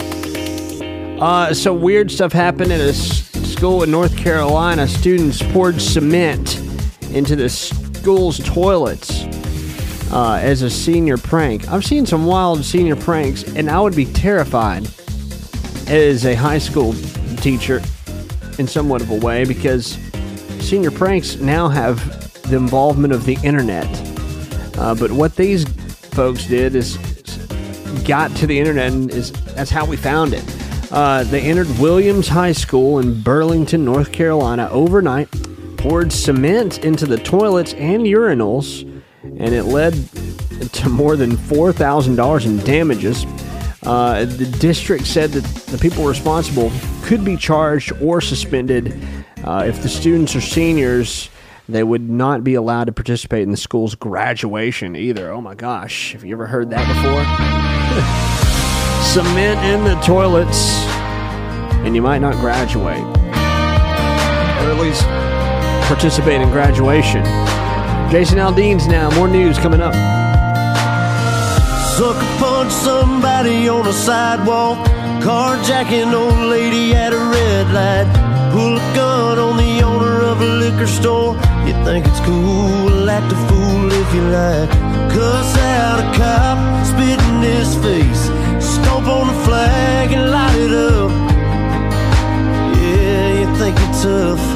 Uh, so weird stuff happened at a s- school in North Carolina. Students poured cement into the school's toilets uh, as a senior prank. I've seen some wild senior pranks, and I would be terrified as a high school teacher in somewhat of a way because senior pranks now have the involvement of the internet. Uh, but what these folks did is got to the internet and is that's how we found it. Uh, they entered Williams High School in Burlington, North Carolina, overnight, poured cement into the toilets and urinals, and it led to more than four thousand dollars in damages. Uh, the district said that the people responsible could be charged or suspended uh, if the students are seniors. They would not be allowed to participate in the school's graduation either. Oh my gosh, have you ever heard that before? Cement in the toilets, and you might not graduate. Or at least participate in graduation. Jason Aldean's now. More news coming up. Sucker punch somebody on a sidewalk. Carjacking old lady at a red light. Pull a gun on the owner of a liquor store. You think it's cool, act a fool if you like. Cuss out a cop, spit in his face. Stomp on the flag and light it up. Yeah, you think you're tough.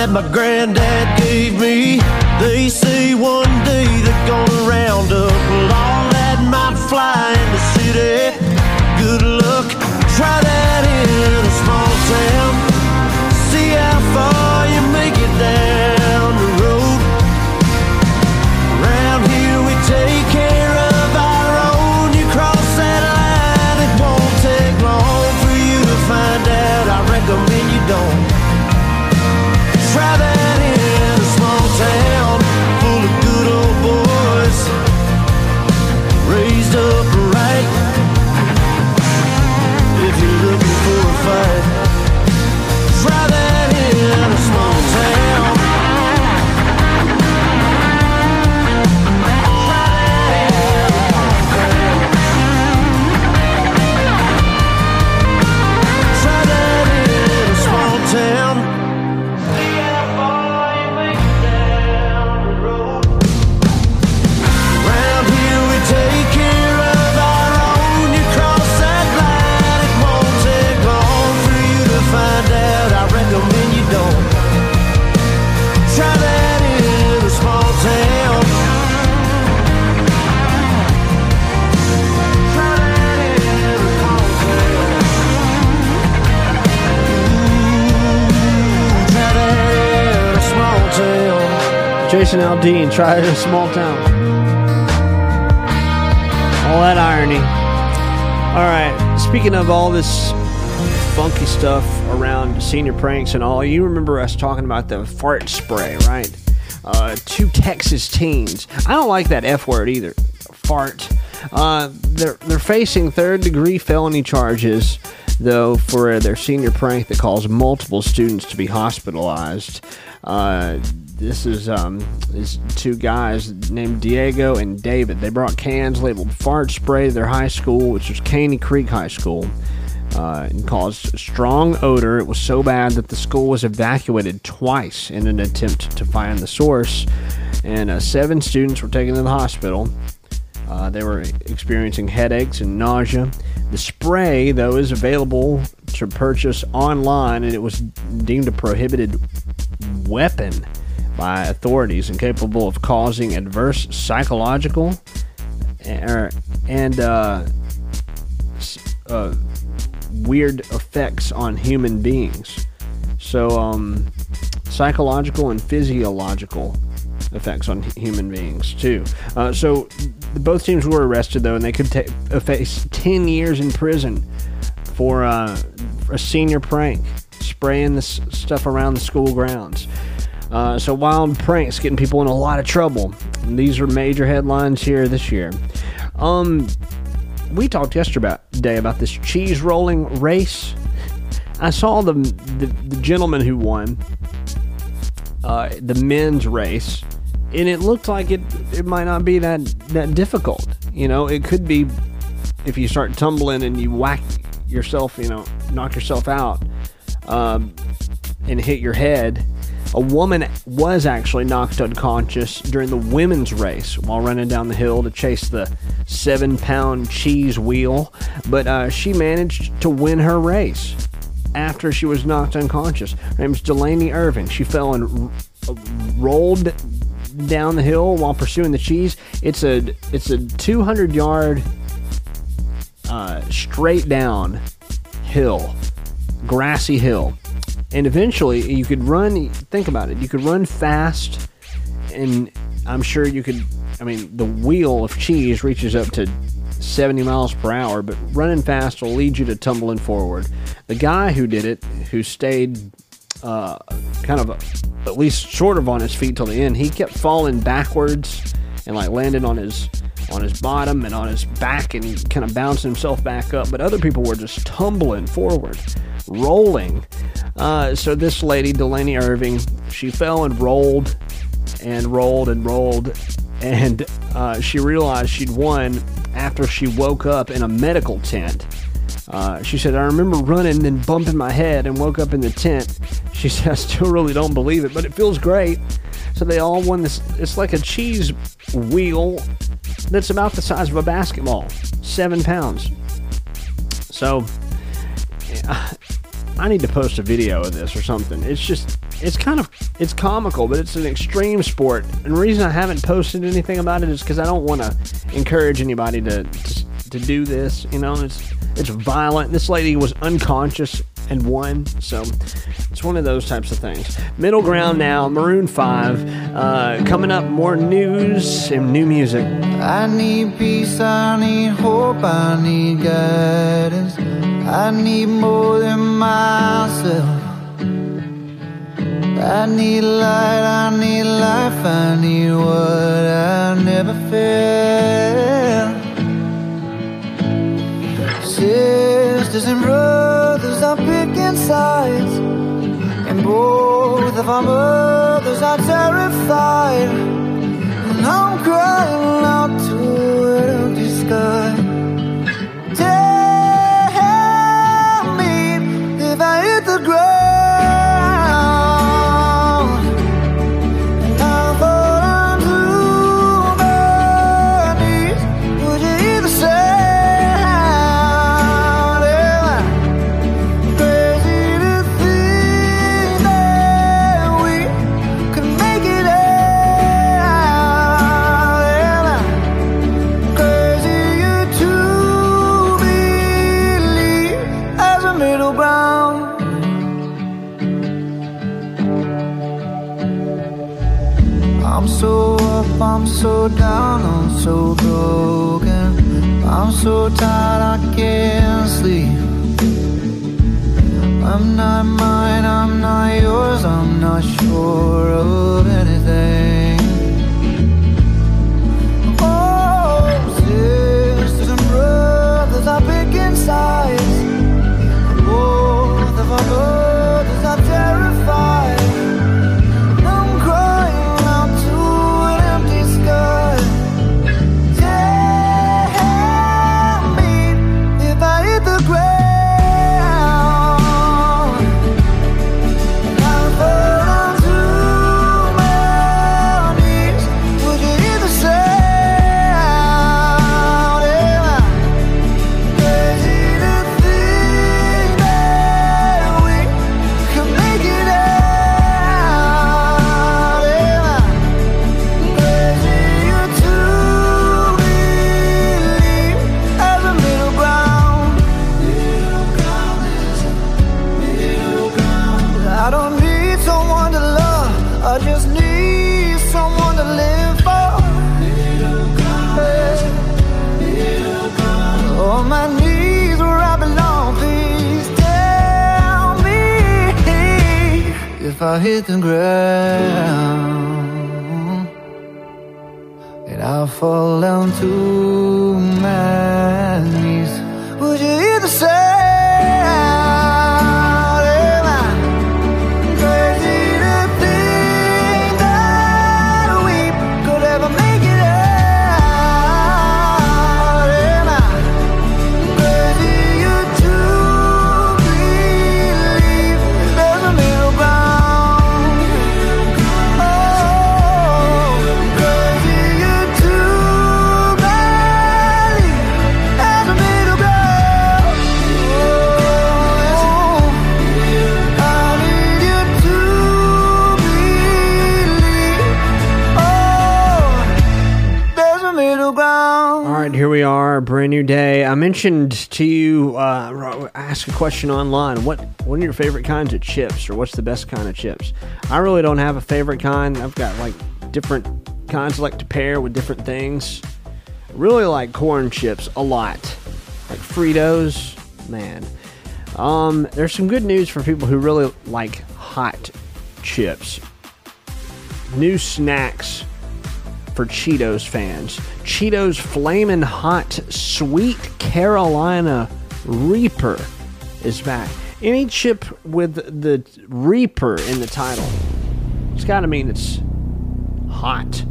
That my granddad gave me. They say one day they're gonna round up all that might fly in the city. Jason Aldean, try it in a small town. All that irony. All right. Speaking of all this funky stuff around senior pranks and all, you remember us talking about the fart spray, right? Uh, two Texas teens. I don't like that F word either. Fart. Uh, they're they're facing third degree felony charges though for their senior prank that caused multiple students to be hospitalized. Uh, this is um, these two guys named Diego and David. They brought cans labeled fart spray to their high school, which was Caney Creek High School, uh, and caused strong odor. It was so bad that the school was evacuated twice in an attempt to find the source, and uh, seven students were taken to the hospital. Uh, they were experiencing headaches and nausea. The spray, though, is available to purchase online, and it was deemed a prohibited weapon by authorities and capable of causing adverse psychological er, and uh, uh, weird effects on human beings. So, um, psychological and physiological effects on human beings too. Uh, so, both teams were arrested though, and they could uh, face ten years in prison for, uh, a senior prank, spraying this stuff around the school grounds. Uh, so wild pranks getting people in a lot of trouble. And these are major headlines here this year. Um, we talked yesterday about this cheese rolling race. I saw the the, the gentleman who won uh, the men's race, and it looked like it it might not be that that difficult. You know, it could be if you start tumbling and you whack yourself, you know, knock yourself out, um, and hit your head. A woman was actually knocked unconscious during the women's race while running down the hill to chase the seven pound cheese wheel, but uh, she managed to win her race after she was knocked unconscious. Her name's Delaney Irving. She fell and r- rolled down the hill while pursuing the cheese. It's a it's a 200 yard uh, straight down hill, grassy hill, and eventually you could run. Think about it. You could run fast, and I'm sure you could. I mean, the wheel of cheese reaches up to 70 miles per hour, but running fast will lead you to tumbling forward. The guy who did it, who stayed uh, kind of at least sort of on his feet till the end, he kept falling backwards and like landing on his on his bottom and on his back and he kind of bouncing himself back up. But other people were just tumbling forward, rolling. Uh, so this lady, Delaney Irving, she fell and rolled and rolled and rolled. And uh, she realized she'd won after she woke up in a medical tent. Uh, she said, I remember running and bumping my head and woke up in the tent. She said, I still really don't believe it, but it feels great. So they all won this. It's like a cheese wheel that's about the size of a basketball, seven pounds. So I need to post a video of this or something. It's just, it's kind of, it's comical, but it's an extreme sport. And the reason I haven't posted anything about it is because I don't want to encourage anybody to, to to do this. You know, it's it's violent. This lady was unconscious and one. so it's one of those types of things. Middle ground now. Maroon Five uh, coming up. More news and new music. I need peace, I need hope, I need guidance. I need more than myself. I need light, I need life, I need what I never felt. Sisters and brothers are sides, and both of our mothers are terrified. And I'm crying out to an empty sky. So down, I'm so broken. I'm so tired, I can't sleep. I'm not mine, I'm not yours, I'm not sure of anything. I hit the ground and I fall down to knees. Mentioned to you, uh, ask a question online. What what are your favorite kinds of chips, or what's the best kind of chips? I really don't have a favorite kind. I've got like different kinds I like to pair with different things. Really like corn chips a lot, like Fritos. Man, um, there's some good news for people who really like hot chips. New snacks for Cheetos fans. Cheetos Flamin' Hot Sweet Carolina Reaper is back. Any chip with the Reaper in the title, it's got to mean it's hot,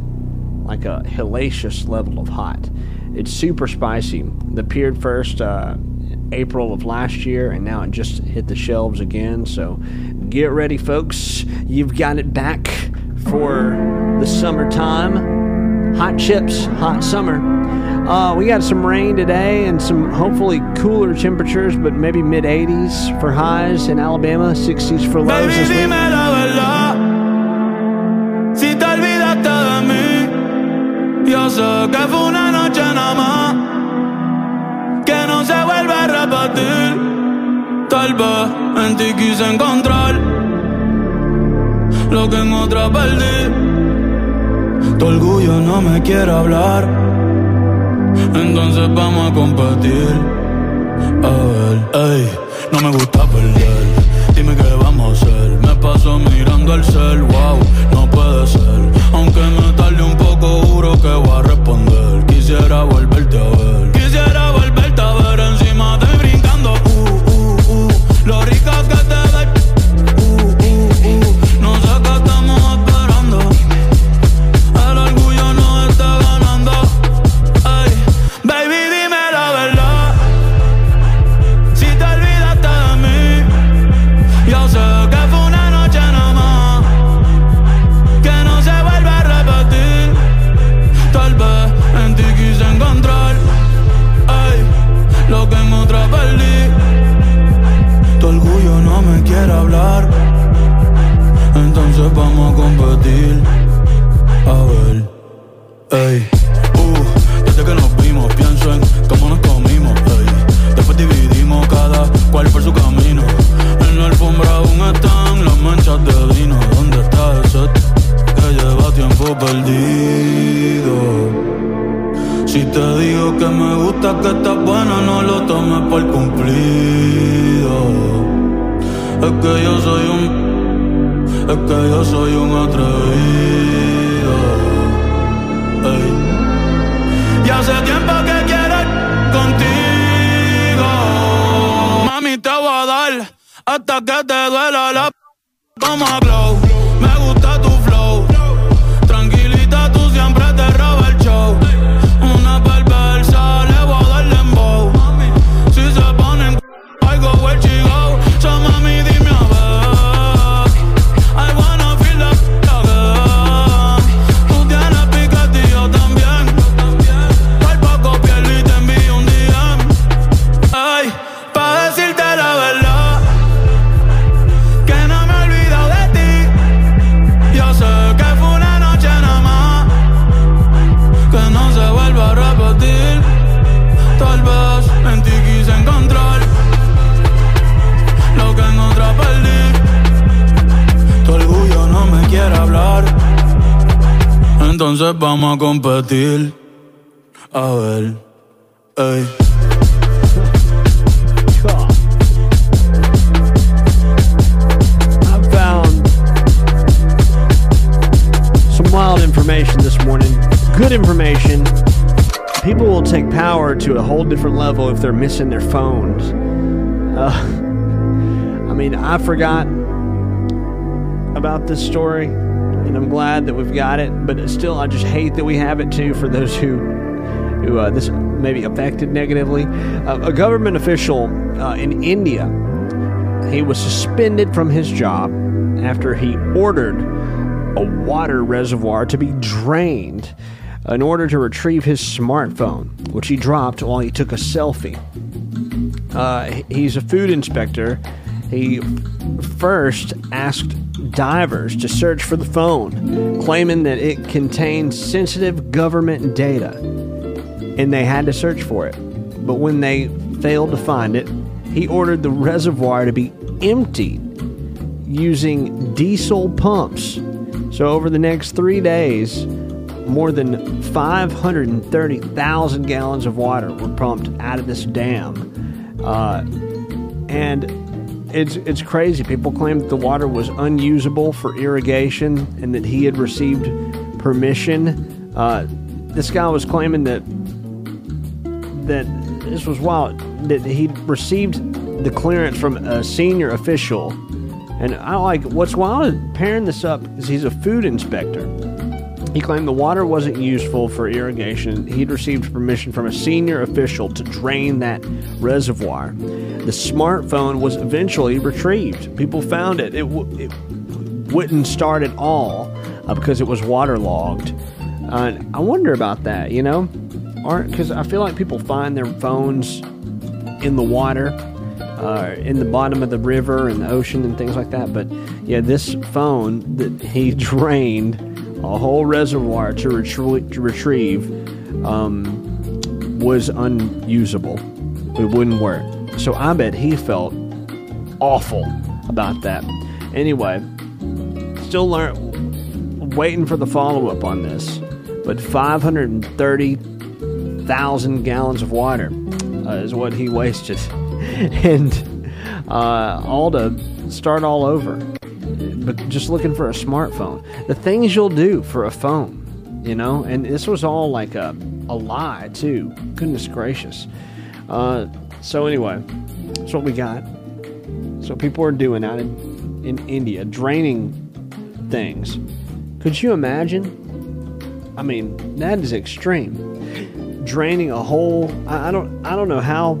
like a hellacious level of hot. It's super spicy. It appeared first uh, April of last year, and now it just hit the shelves again. So get ready, folks. You've got it back for the summertime. Hot chips, hot summer. Uh, we got some rain today and some hopefully cooler temperatures, but maybe mid 80s for highs in Alabama, 60s for lows Baby, this week. dime la verdad. Si te olvidaste de mí, yo sé que fue una noche nada más. Que no se vuelve a repetir. Tal vez en ti quise encontrar lo que en otra perdí. Tu orgullo no me quiere hablar. Entonces vamos a competir. A ver, ey, no me gusta perder. Dime qué vamos a hacer. Me paso mirando el cel, wow, no puede ser. Aunque me tarde un poco, juro que voy a responder. Quisiera volverte a ver. Perdido? Si te digo que me gusta que estás buena, no lo tomes por cumplido. Es que yo soy un es que yo soy un atrevido. Y hace tiempo que quiero contigo. Mami, te voy a dar hasta que te duela la p- como a glow. Entonces vamos a competir. A ver, ey. I found some wild information this morning. Good information. People will take power to a whole different level if they're missing their phones. Uh, I mean, I forgot about this story, and I'm glad that we've got it. But still, I just hate that we have it too for those who who uh, this may be affected negatively. Uh, a government official uh, in India he was suspended from his job after he ordered a water reservoir to be drained in order to retrieve his smartphone, which he dropped while he took a selfie. Uh, he's a food inspector. He first asked divers to search for the phone, claiming that it contained sensitive government data. and they had to search for it. But when they failed to find it, he ordered the reservoir to be emptied using diesel pumps. So, over the next three days, more than 530,000 gallons of water were pumped out of this dam. Uh, and it's, it's crazy. People claim that the water was unusable for irrigation and that he had received permission. Uh, this guy was claiming that that this was wild that he received the clearance from a senior official. And I like what's wild pairing this up is he's a food inspector. He claimed the water wasn't useful for irrigation. He'd received permission from a senior official to drain that reservoir. The smartphone was eventually retrieved. People found it. It, w- it wouldn't start at all uh, because it was waterlogged. Uh, I wonder about that, you know? Aren't because I feel like people find their phones in the water, uh, in the bottom of the river and the ocean and things like that. But yeah, this phone that he drained a whole reservoir to, retrie- to retrieve um, was unusable. It wouldn't work. So I bet he felt awful about that. Anyway, still learn, waiting for the follow up on this. But 530,000 gallons of water uh, is what he wasted. and uh, all to start all over. But just looking for a smartphone. The things you'll do for a phone, you know? And this was all like a, a lie, too. Goodness gracious. Uh, so, anyway, that's what we got. So, people are doing out in, in India, draining things. Could you imagine? I mean, that is extreme. Draining a whole I, I don't I don't know how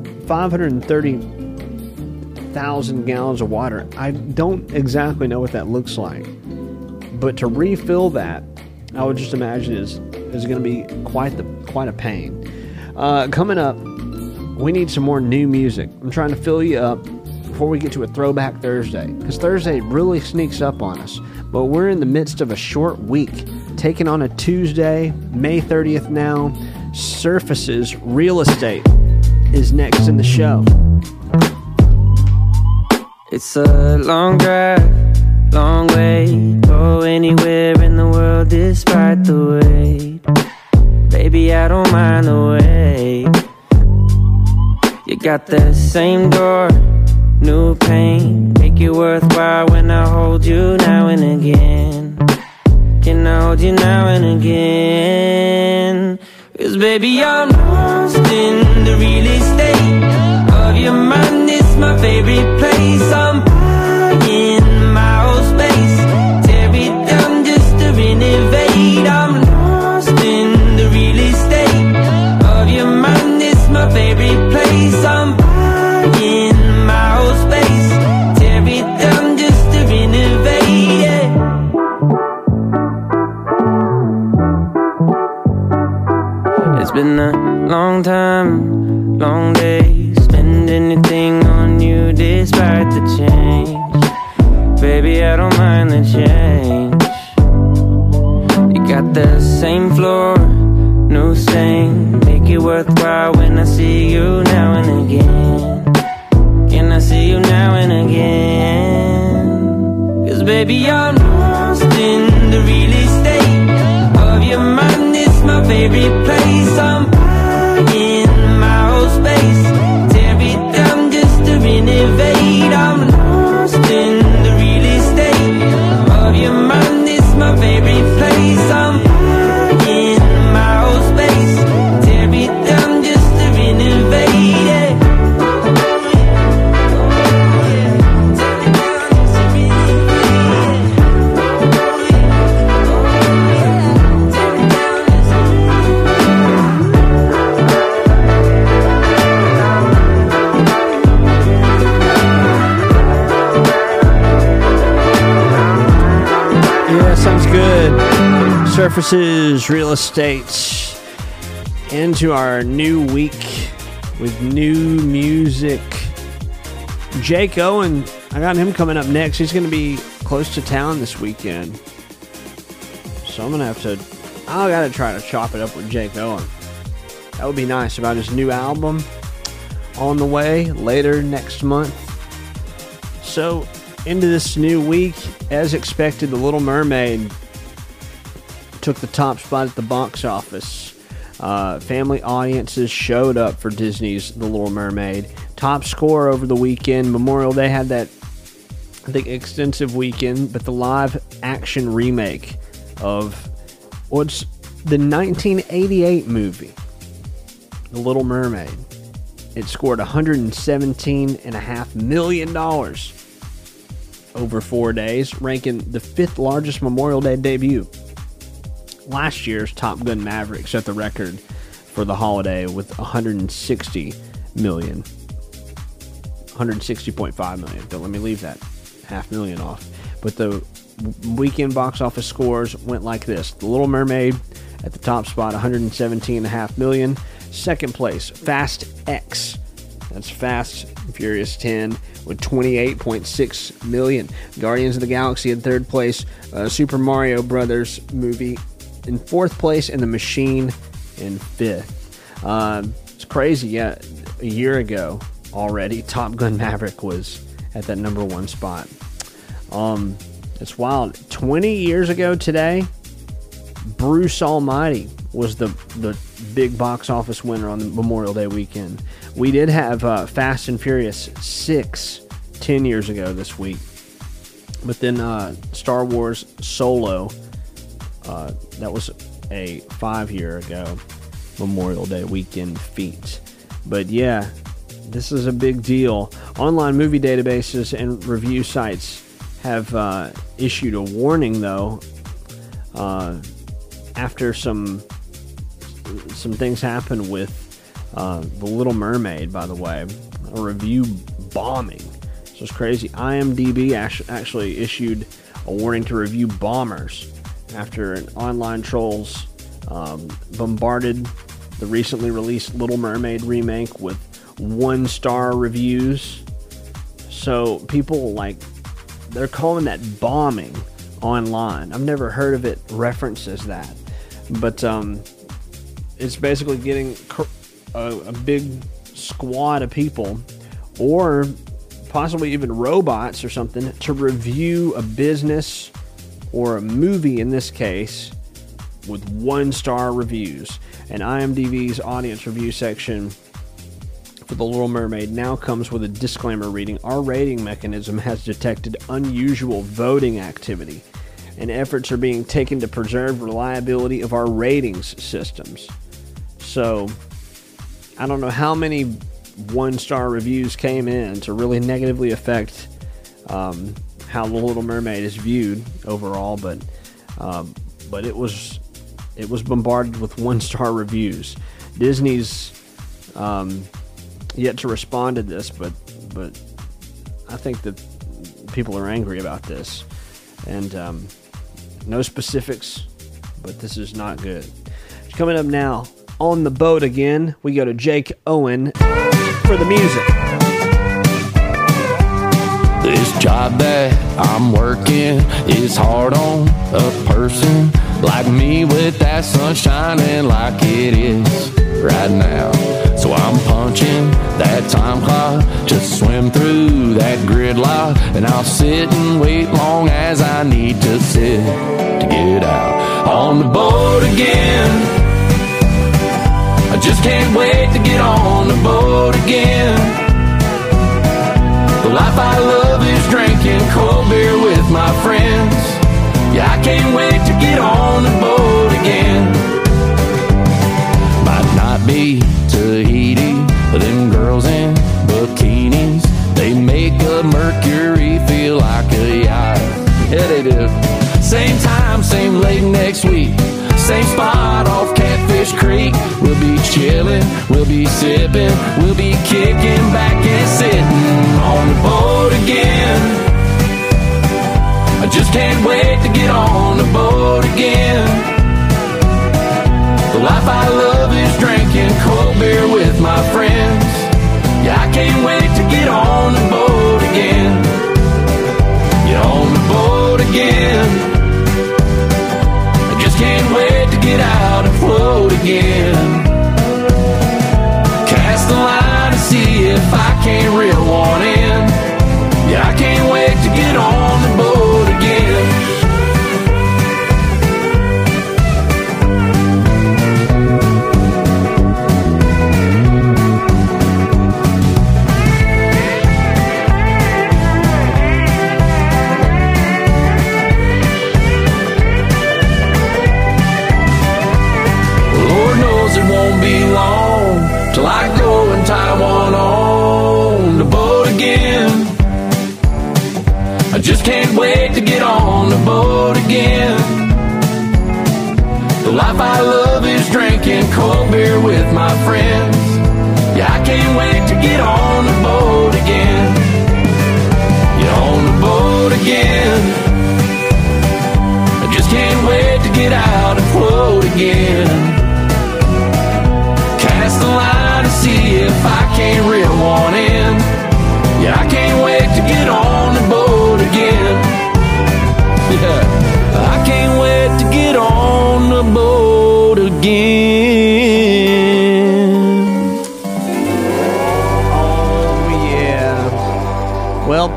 530,000 gallons of water. I don't exactly know what that looks like. But to refill that, I would just imagine is is going to be quite the quite a pain. Uh, coming up, we need some more new music. I'm trying to fill you up before we get to a throwback Thursday because Thursday really sneaks up on us. But we're in the midst of a short week, taking on a Tuesday, May 30th now. Surfaces Real Estate is next in the show. It's a long drive, long way. Go anywhere in the world despite the wait. Baby, I don't mind the wait. You got the same door, new pain. Make it worthwhile when I hold you now and again. Can I hold you now and again? Cause baby, I'm lost in the real estate your mind. It's my favorite place. I'm buying my whole space. Tear it down just to renovate. I'm lost in the real estate of your mind. It's my favorite place. I'm buying my whole space. Tear it down just to renovate. Yeah. It's been a long time, long day. Anything on you despite the change. Baby, I don't mind the change. You got the same floor, new stain. Make it worthwhile when I see you now and again. Can I see you now and again? Cause baby, I'm lost in the real estate of your mind. It's my favorite place. I'm Surfaces Real Estate into our new week with new music. Jake Owen, I got him coming up next. He's going to be close to town this weekend. So I'm going to have to, I got to try to chop it up with Jake Owen. That would be nice about his new album on the way later next month. So, into this new week, as expected, The Little Mermaid took the top spot at the box office. Uh, family audiences showed up for Disney's The Little Mermaid. Top score over the weekend. Memorial Day had that, I think, extensive weekend, but the live action remake of what's the 1988 movie, The Little Mermaid. It scored $117.5 million over four days, ranking the fifth largest Memorial Day debut. Last year's Top Gun Maverick set the record for the holiday with 160 million. 160.5 million. Don't let me leave that half million off. But the weekend box office scores went like this The Little Mermaid at the top spot, 117.5 million. Second place, Fast X. That's Fast Furious 10 with 28.6 million. Guardians of the Galaxy in third place. Uh, Super Mario Brothers movie in fourth place, and The Machine in fifth. Um, it's crazy. Yeah, a year ago already, Top Gun Maverick was at that number one spot. Um, it's wild. 20 years ago today, Bruce Almighty was the the big box office winner on the Memorial Day weekend. We did have uh, Fast and Furious 6 10 years ago this week. But then uh, Star Wars Solo, uh, that was a five year ago Memorial Day weekend feat. But yeah, this is a big deal. Online movie databases and review sites have uh, issued a warning, though, uh, after some some things happened with uh, the Little Mermaid. By the way, a review bombing. This it's crazy. IMDb actually issued a warning to review bombers after an online trolls um, bombarded the recently released Little Mermaid remake with one star reviews. So people like they're calling that bombing online. I've never heard of it referenced as that, but um, it's basically getting a, a big squad of people, or possibly even robots or something, to review a business or a movie in this case with one star reviews. And IMDb's audience review section for The Little Mermaid now comes with a disclaimer reading Our rating mechanism has detected unusual voting activity, and efforts are being taken to preserve reliability of our ratings systems. So, I don't know how many one star reviews came in to really negatively affect um, how The Little Mermaid is viewed overall, but um, but it was it was bombarded with one star reviews. Disney's um, yet to respond to this, but but I think that people are angry about this, and um, no specifics, but this is not good. Coming up now on the boat again, we go to Jake Owen for the music. This job that I'm working is hard on a person like me with that sun shining like it is right now. So I'm punching that time clock to swim through that gridlock, and I'll sit and wait long as I need to sit to get out on the boat again. I just can't wait to get on the boat again. Life I love is drinking cold beer with my friends. Yeah, I can't wait to get on the boat again. Might not be Tahiti, but them girls in bikinis, they make a Mercury feel like a yacht. Yeah, they do. Same time, same late next week. Same spot off Catfish Creek. We'll be chillin', we'll be sippin', we'll be kicking back and sitting on the boat again. I just can't wait to get on the boat again. The life I love is drinking cold beer with my friends. Yeah, I can't wait to get on the boat again. Get on the boat again. I just can't wait to get out and float again. Cold beer with my friends. Yeah, I can't wait to get on the boat again. Get on the boat again. I just can't wait to get out and float again. Cast the line to see if I can't reel one in. Yeah, I can't wait to get on the boat again. Yeah, I can't wait to get on the boat again.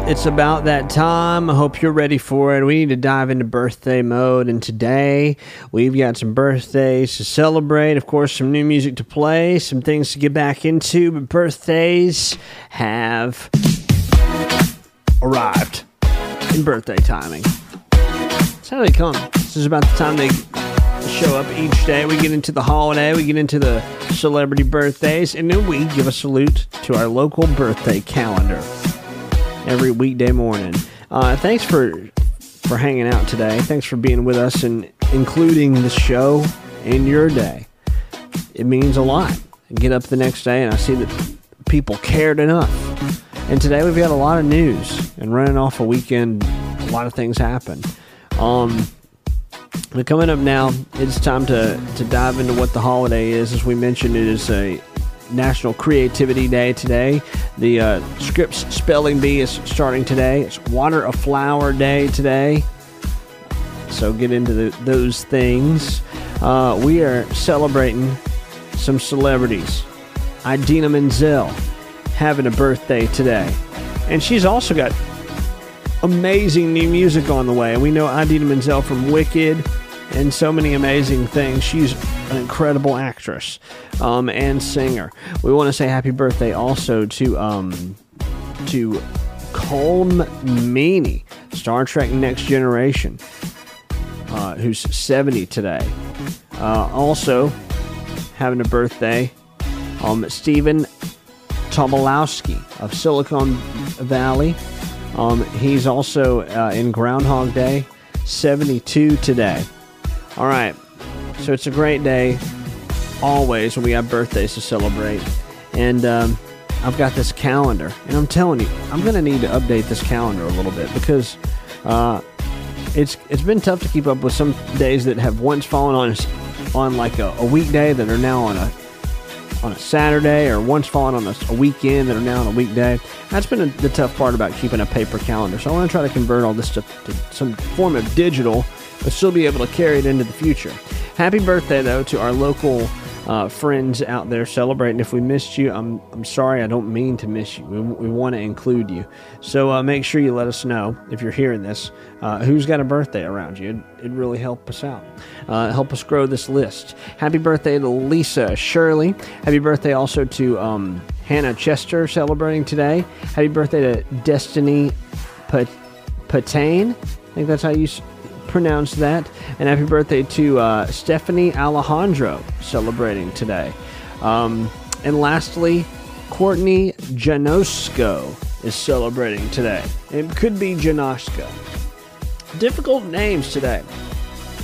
It's about that time. I hope you're ready for it. We need to dive into birthday mode. And today, we've got some birthdays to celebrate. Of course, some new music to play, some things to get back into. But birthdays have arrived in birthday timing. That's how they come. This is about the time they show up each day. We get into the holiday, we get into the celebrity birthdays, and then we give a salute to our local birthday calendar every weekday morning. Uh, thanks for for hanging out today. Thanks for being with us and including the show in your day. It means a lot. I get up the next day and I see that people cared enough. And today we've got a lot of news and running off a weekend, a lot of things happen. Um, but coming up now, it's time to, to dive into what the holiday is. As we mentioned, it is a National Creativity Day today. The uh, Scripps Spelling Bee is starting today. It's Water a Flower Day today. So get into the, those things. Uh, we are celebrating some celebrities. Idina Menzel having a birthday today. And she's also got amazing new music on the way. We know Idina Menzel from Wicked and so many amazing things. She's an incredible actress um, and singer. We want to say happy birthday also to um, to Colm Meaney, Star Trek Next Generation, uh, who's 70 today. Uh, also having a birthday, um, Stephen Tobolowski of Silicon Valley. Um, he's also uh, in Groundhog Day, 72 today. All right, so it's a great day always when we have birthdays to celebrate. And um, I've got this calendar, and I'm telling you, I'm going to need to update this calendar a little bit because uh, it's it's been tough to keep up with some days that have once fallen on on like a, a weekday that are now on a on a Saturday or once fallen on a, a weekend that are now on a weekday. That's been a, the tough part about keeping a paper calendar. So I want to try to convert all this stuff to some form of digital, but still be able to carry it into the future. Happy birthday, though, to our local uh, friends out there celebrating. If we missed you, I'm, I'm sorry. I don't mean to miss you. We, we want to include you. So uh, make sure you let us know if you're hearing this uh, who's got a birthday around you. It'd, it'd really help us out, uh, help us grow this list. Happy birthday to Lisa Shirley. Happy birthday also to um, Hannah Chester celebrating today. Happy birthday to Destiny Pat- Patane. I think that's how you pronounce that. And happy birthday to uh, Stephanie Alejandro celebrating today. Um, and lastly, Courtney Janosko is celebrating today. It could be Janoska. Difficult names today.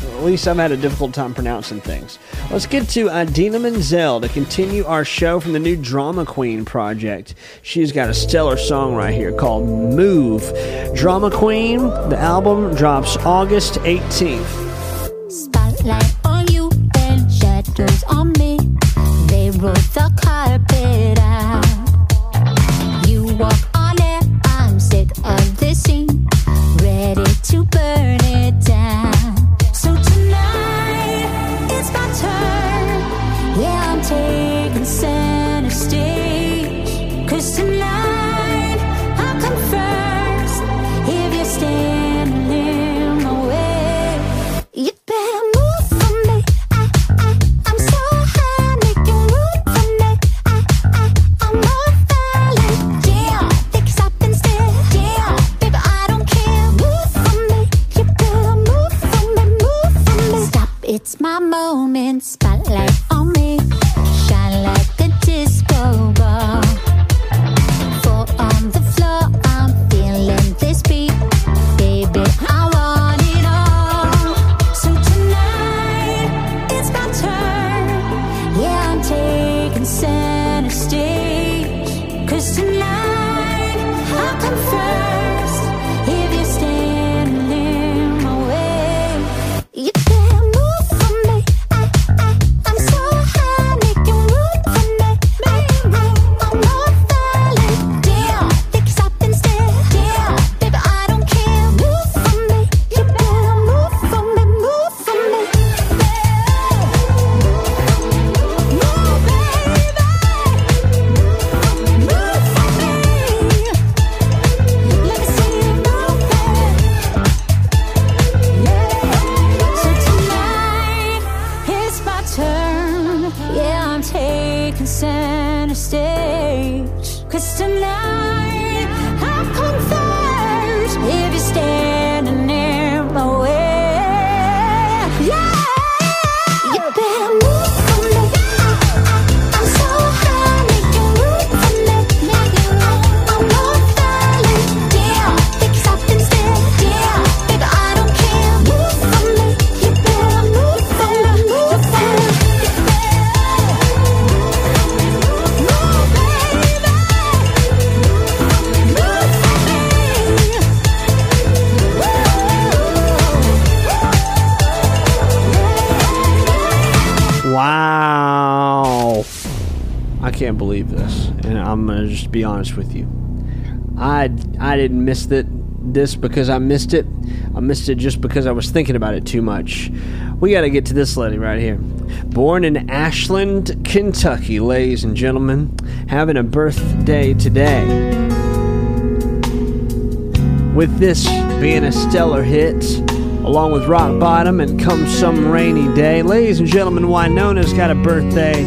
At least I've had a difficult time pronouncing things. Let's get to uh, Idina Menzel to continue our show from the new Drama Queen project. She's got a stellar song right here called Move. Drama Queen, the album drops August 18th. Spotlight on you and shadows on me. They roll the carpet out. You walk my be honest with you. I, I didn't miss it, this because I missed it. I missed it just because I was thinking about it too much. We got to get to this lady right here. Born in Ashland, Kentucky, ladies and gentlemen, having a birthday today. With this being a stellar hit, along with Rock Bottom and Come Some Rainy Day. Ladies and gentlemen, Wynonna's got a birthday.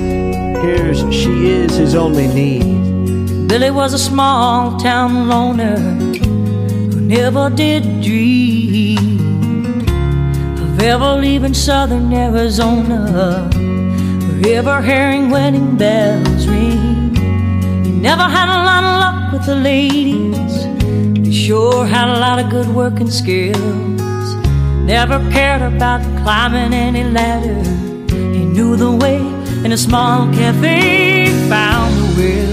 Here's She Is His Only Need. Billy was a small town loner who never did dream of ever leaving southern Arizona or ever hearing wedding bells ring. He never had a lot of luck with the ladies, but he sure had a lot of good working skills. Never cared about climbing any ladder. He knew the way in a small cafe, found the will.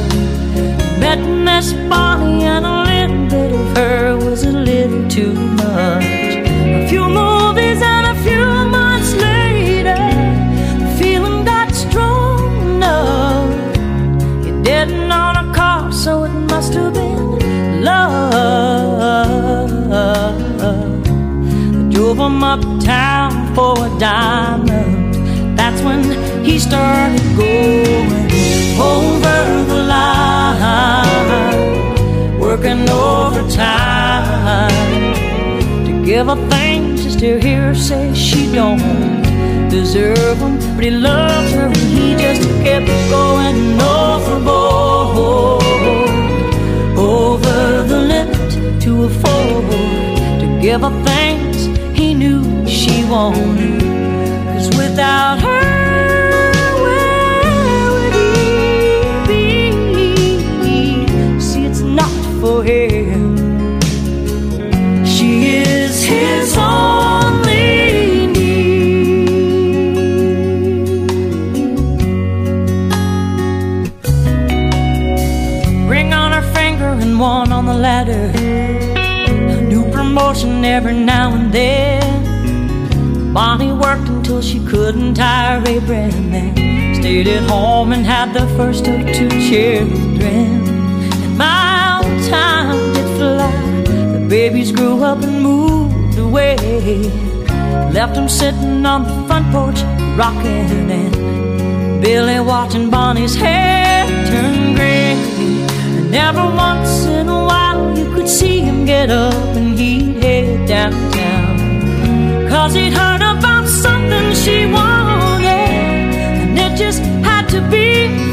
Met Miss Bonnie, and a little bit of her was a little too much. A few movies and a few months later, the feeling got strong enough. He didn't own a car, so it must have been love. I drove him uptown for a diamond. That's when he started going over working overtime to give her things just to hear her say she don't deserve them. But he loved her and he just kept going overboard, over the limit to afford to give her things he knew she wanted. Cause without her, promotion every now and then. Bonnie worked until she couldn't tire Abraham and then stayed at home and had the first of two children. And my old time did fly. The babies grew up and moved away. Left them sitting on the front porch, rocking and Billy watching Bonnie's hair turn gray. And never once in a while you could see him get up and he'd head downtown. Cause he'd heard about something she wanted, and it just had to be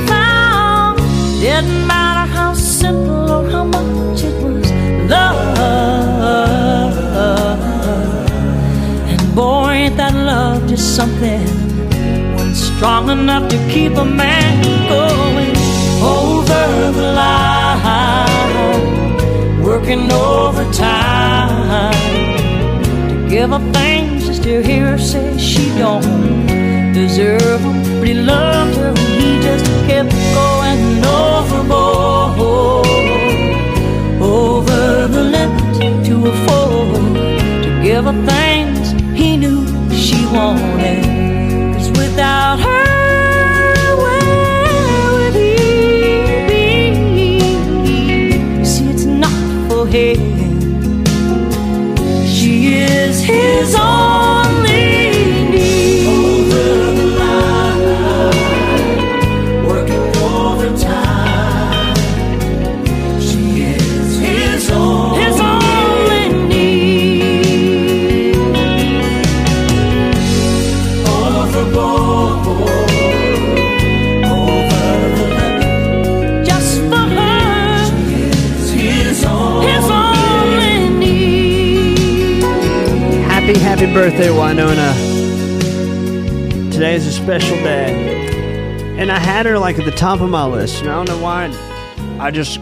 found. Didn't matter how simple or how much it was love. And boy, ain't that love just something strong enough to keep a man going over the line, working overtime to give her things just to hear her say she don't deserve them. But he loved her and he just kept going overboard, over the limit to afford to give her things he knew she wanted. Is birthday, Wynonna. Today is a special day. And I had her like at the top of my list. And I don't know why. I just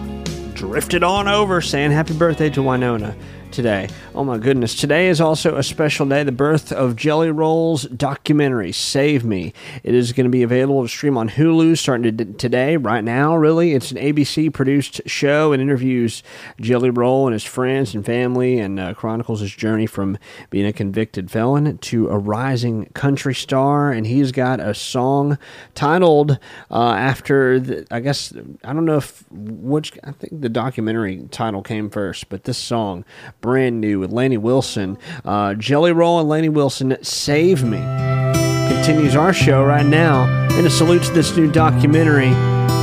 drifted on over saying happy birthday to Wynonna today. Oh my goodness. Today is also a special day, the birth of Jelly Roll's documentary, Save Me. It is going to be available to stream on Hulu starting to, today, right now, really. It's an ABC produced show and interviews Jelly Roll and his friends and family and uh, chronicles his journey from being a convicted felon to a rising country star. And he's got a song titled uh, after, the, I guess, I don't know if which, I think the documentary title came first, but this song, brand new with Lainey Wilson. Uh, Jelly Roll and Lainey Wilson, Save Me. Continues our show right now in a salute to this new documentary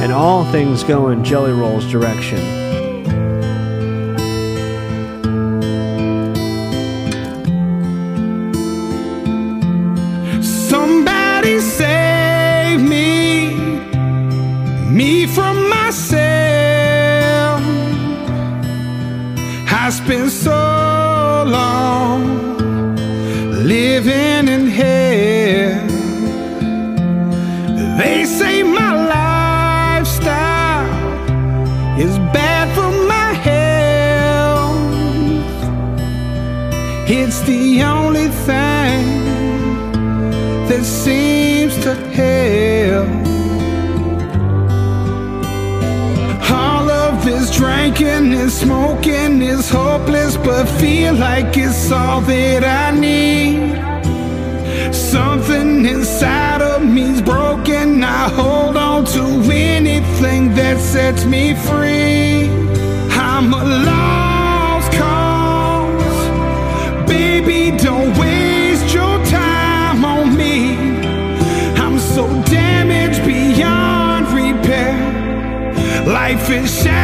and all things going Jelly Roll's direction. Somebody save me, me from myself. I so living in hell. They say my lifestyle is bad for my health. It's the only thing that seems to help. Drinking and smoking is hopeless, but feel like it's all that I need. Something inside of me's broken. I hold on to anything that sets me free. I'm a lost cause. Baby, don't waste your time on me. I'm so damaged beyond repair. Life is shattered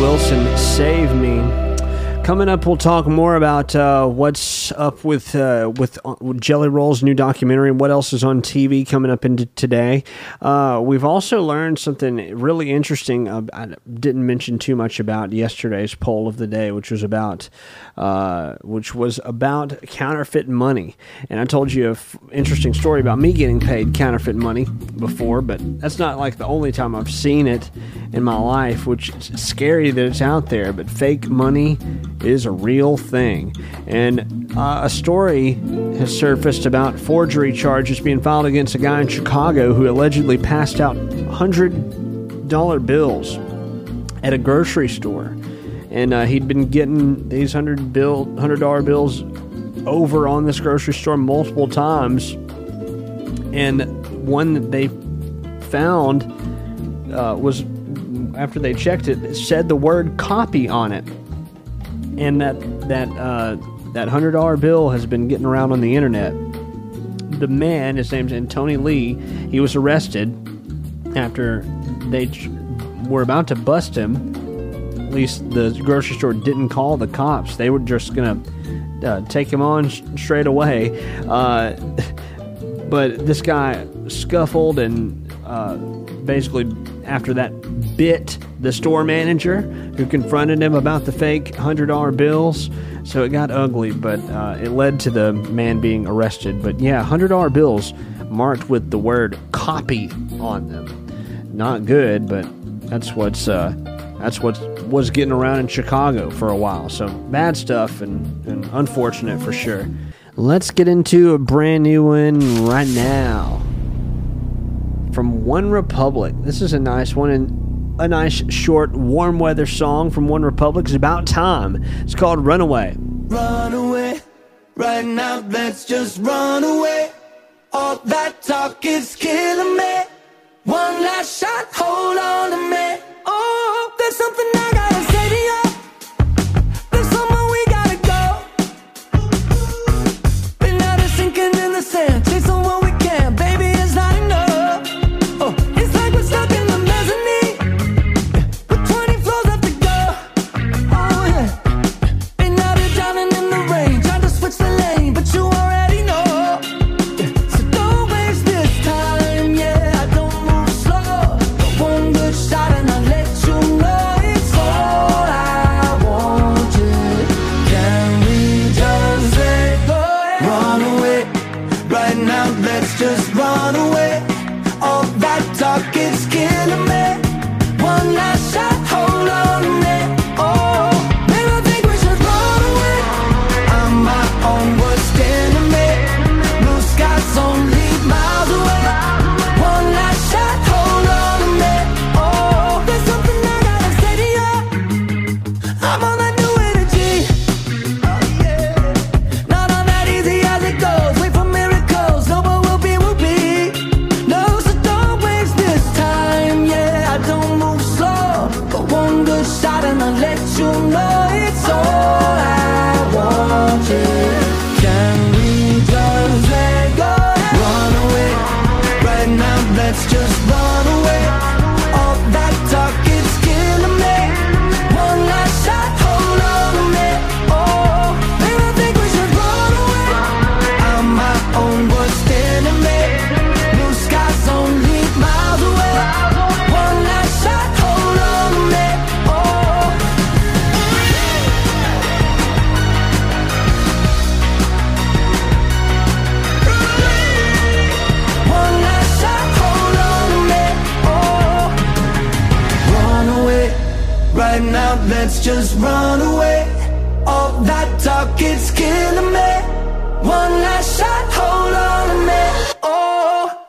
Wilson, Save Me. Coming up, we'll talk more about uh, what's up with uh, with uh, Jelly Roll's new documentary and what else is on TV coming up into today. Uh, we've also learned something really interesting. I didn't mention too much about yesterday's poll of the day, which was about uh, which was about counterfeit money. And I told you an interesting story about me getting paid counterfeit money before, but that's not like the only time I've seen it in my life. Which is scary that it's out there, but fake money is a real thing. And uh, a story has surfaced about forgery charges being filed against a guy in Chicago who allegedly passed out $100 bills at a grocery store. And uh, he'd been getting these hundred bill, hundred dollar bills over on this grocery store multiple times. And one that they found uh, was after they checked it, it said the word copy on it and that that uh, that hundred dollar bill has been getting around on the internet. The man, his name's Antony Lee, he was arrested after they were about to bust him. At least the grocery store didn't call the cops; they were just gonna uh, take him on sh- straight away. Uh, but this guy scuffled and uh, basically after that bit the store manager who confronted him about the fake $100 bills. So it got ugly, but uh, it led to the man being arrested. But yeah, $100 bills marked with the word copy on them. Not good, but that's what's uh, that's what was getting around in Chicago for a while. So bad stuff and, and unfortunate for sure. Let's get into a brand new one right now from OneRepublic. This is a nice one and a nice short warm weather song from OneRepublic. It's about time. It's called Runaway. Run away, right now, let's just run away. All that talk is killing me. One last shot, hold on to me. Oh, there's something I gotta talk killing me. One last shot, hold on to me. Oh.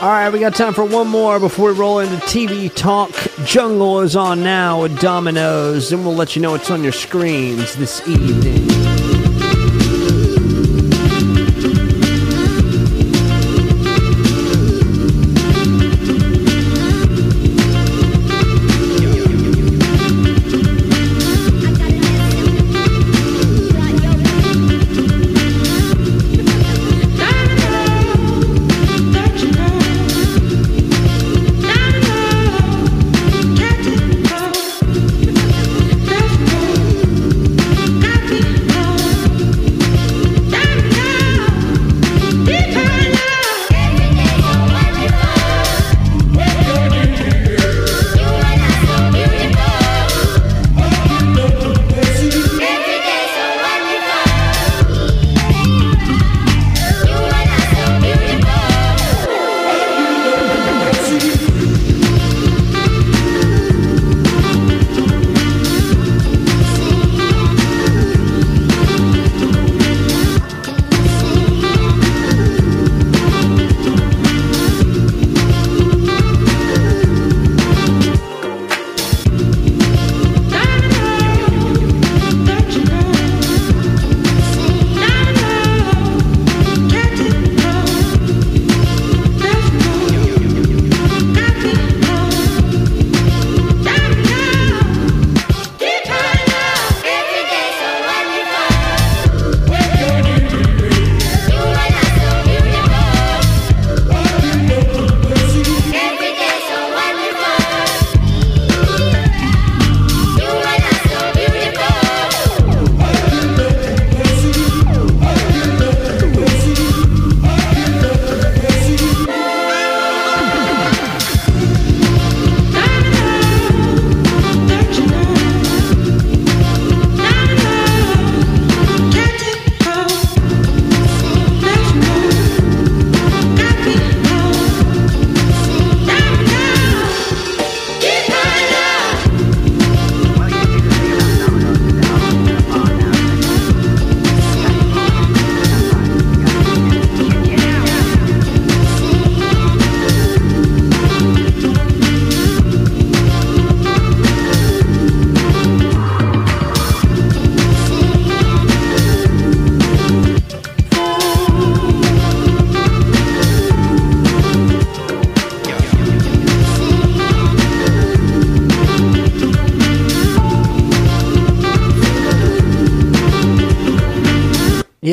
All right, we got time for one more before we roll into TV Talk. Jungle is on now with Dominoes, and we'll let you know what's on your screens this evening.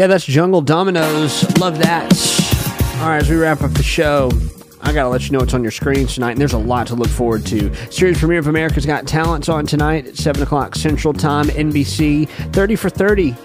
Yeah, that's Jungle Dominoes. Love that. All right, as we wrap up the show, I gotta let you know what's on your screens tonight, and there's a lot to look forward to. Series premiere of America's Got Talent's on tonight at 7 o'clock Central Time, NBC. 30 for 30.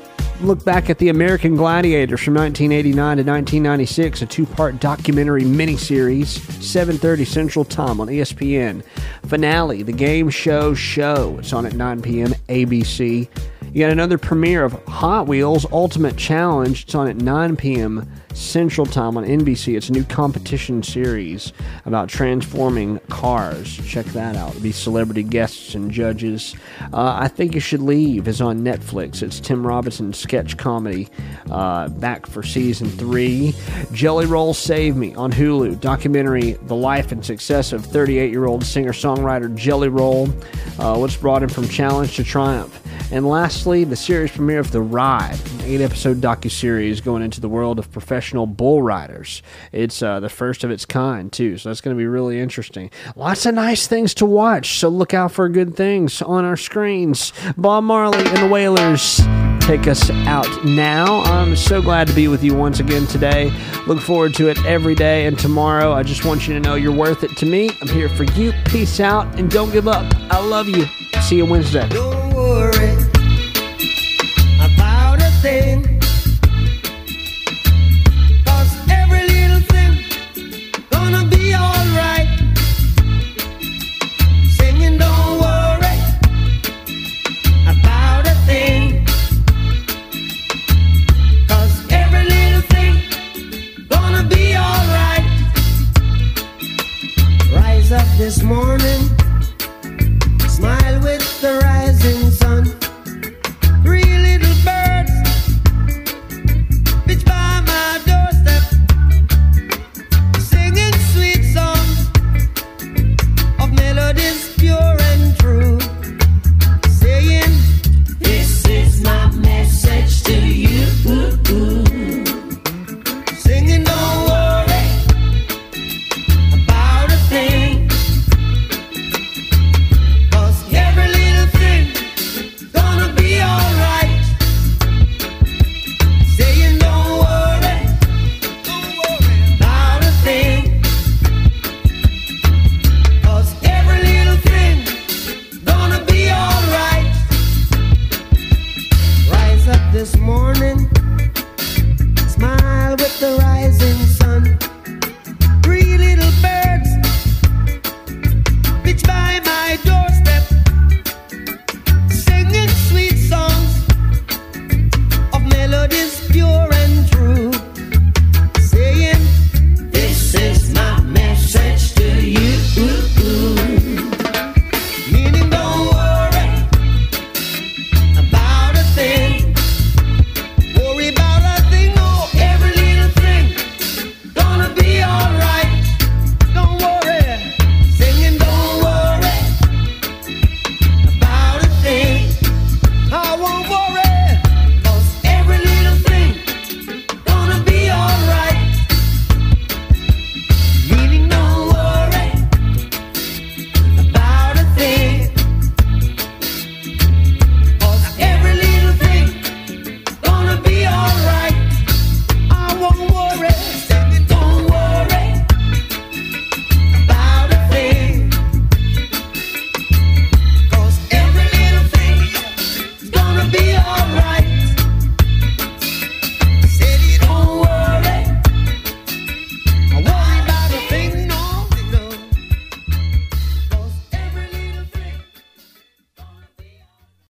Look back at the American Gladiators from 1989 to 1996, a two-part documentary miniseries, 7:30 Central Time on ESPN. Finale, the game show show. It's on at 9 p.m. ABC. You got another premiere of Hot Wheels Ultimate Challenge. It's on at 9 p.m. Central Time on NBC. It's a new competition series about transforming cars. Check that out. It'll be celebrity guests and judges. Uh, I Think You Should Leave is on Netflix. It's Tim Robinson's sketch comedy uh, back for season three. Jelly Roll Save Me on Hulu. Documentary The Life and Success of 38 year old singer songwriter Jelly Roll. Uh, what's brought him from challenge to triumph. And lastly, the series premiere of The Ride, an eight episode docuseries going into the world of professional bull riders. It's uh, the first of its kind, too, so that's going to be really interesting. Lots of nice things to watch, so look out for good things on our screens. Bob Marley and the Wailers take us out now. I'm so glad to be with you once again today. Look forward to it every day and tomorrow. I just want you to know you're worth it to me. I'm here for you. Peace out and don't give up. I love you. See you Wednesday worry about a every little thing gonna be alright. Singing, don't worry about a every little thing gonna be alright. Rise up this morning smile with the right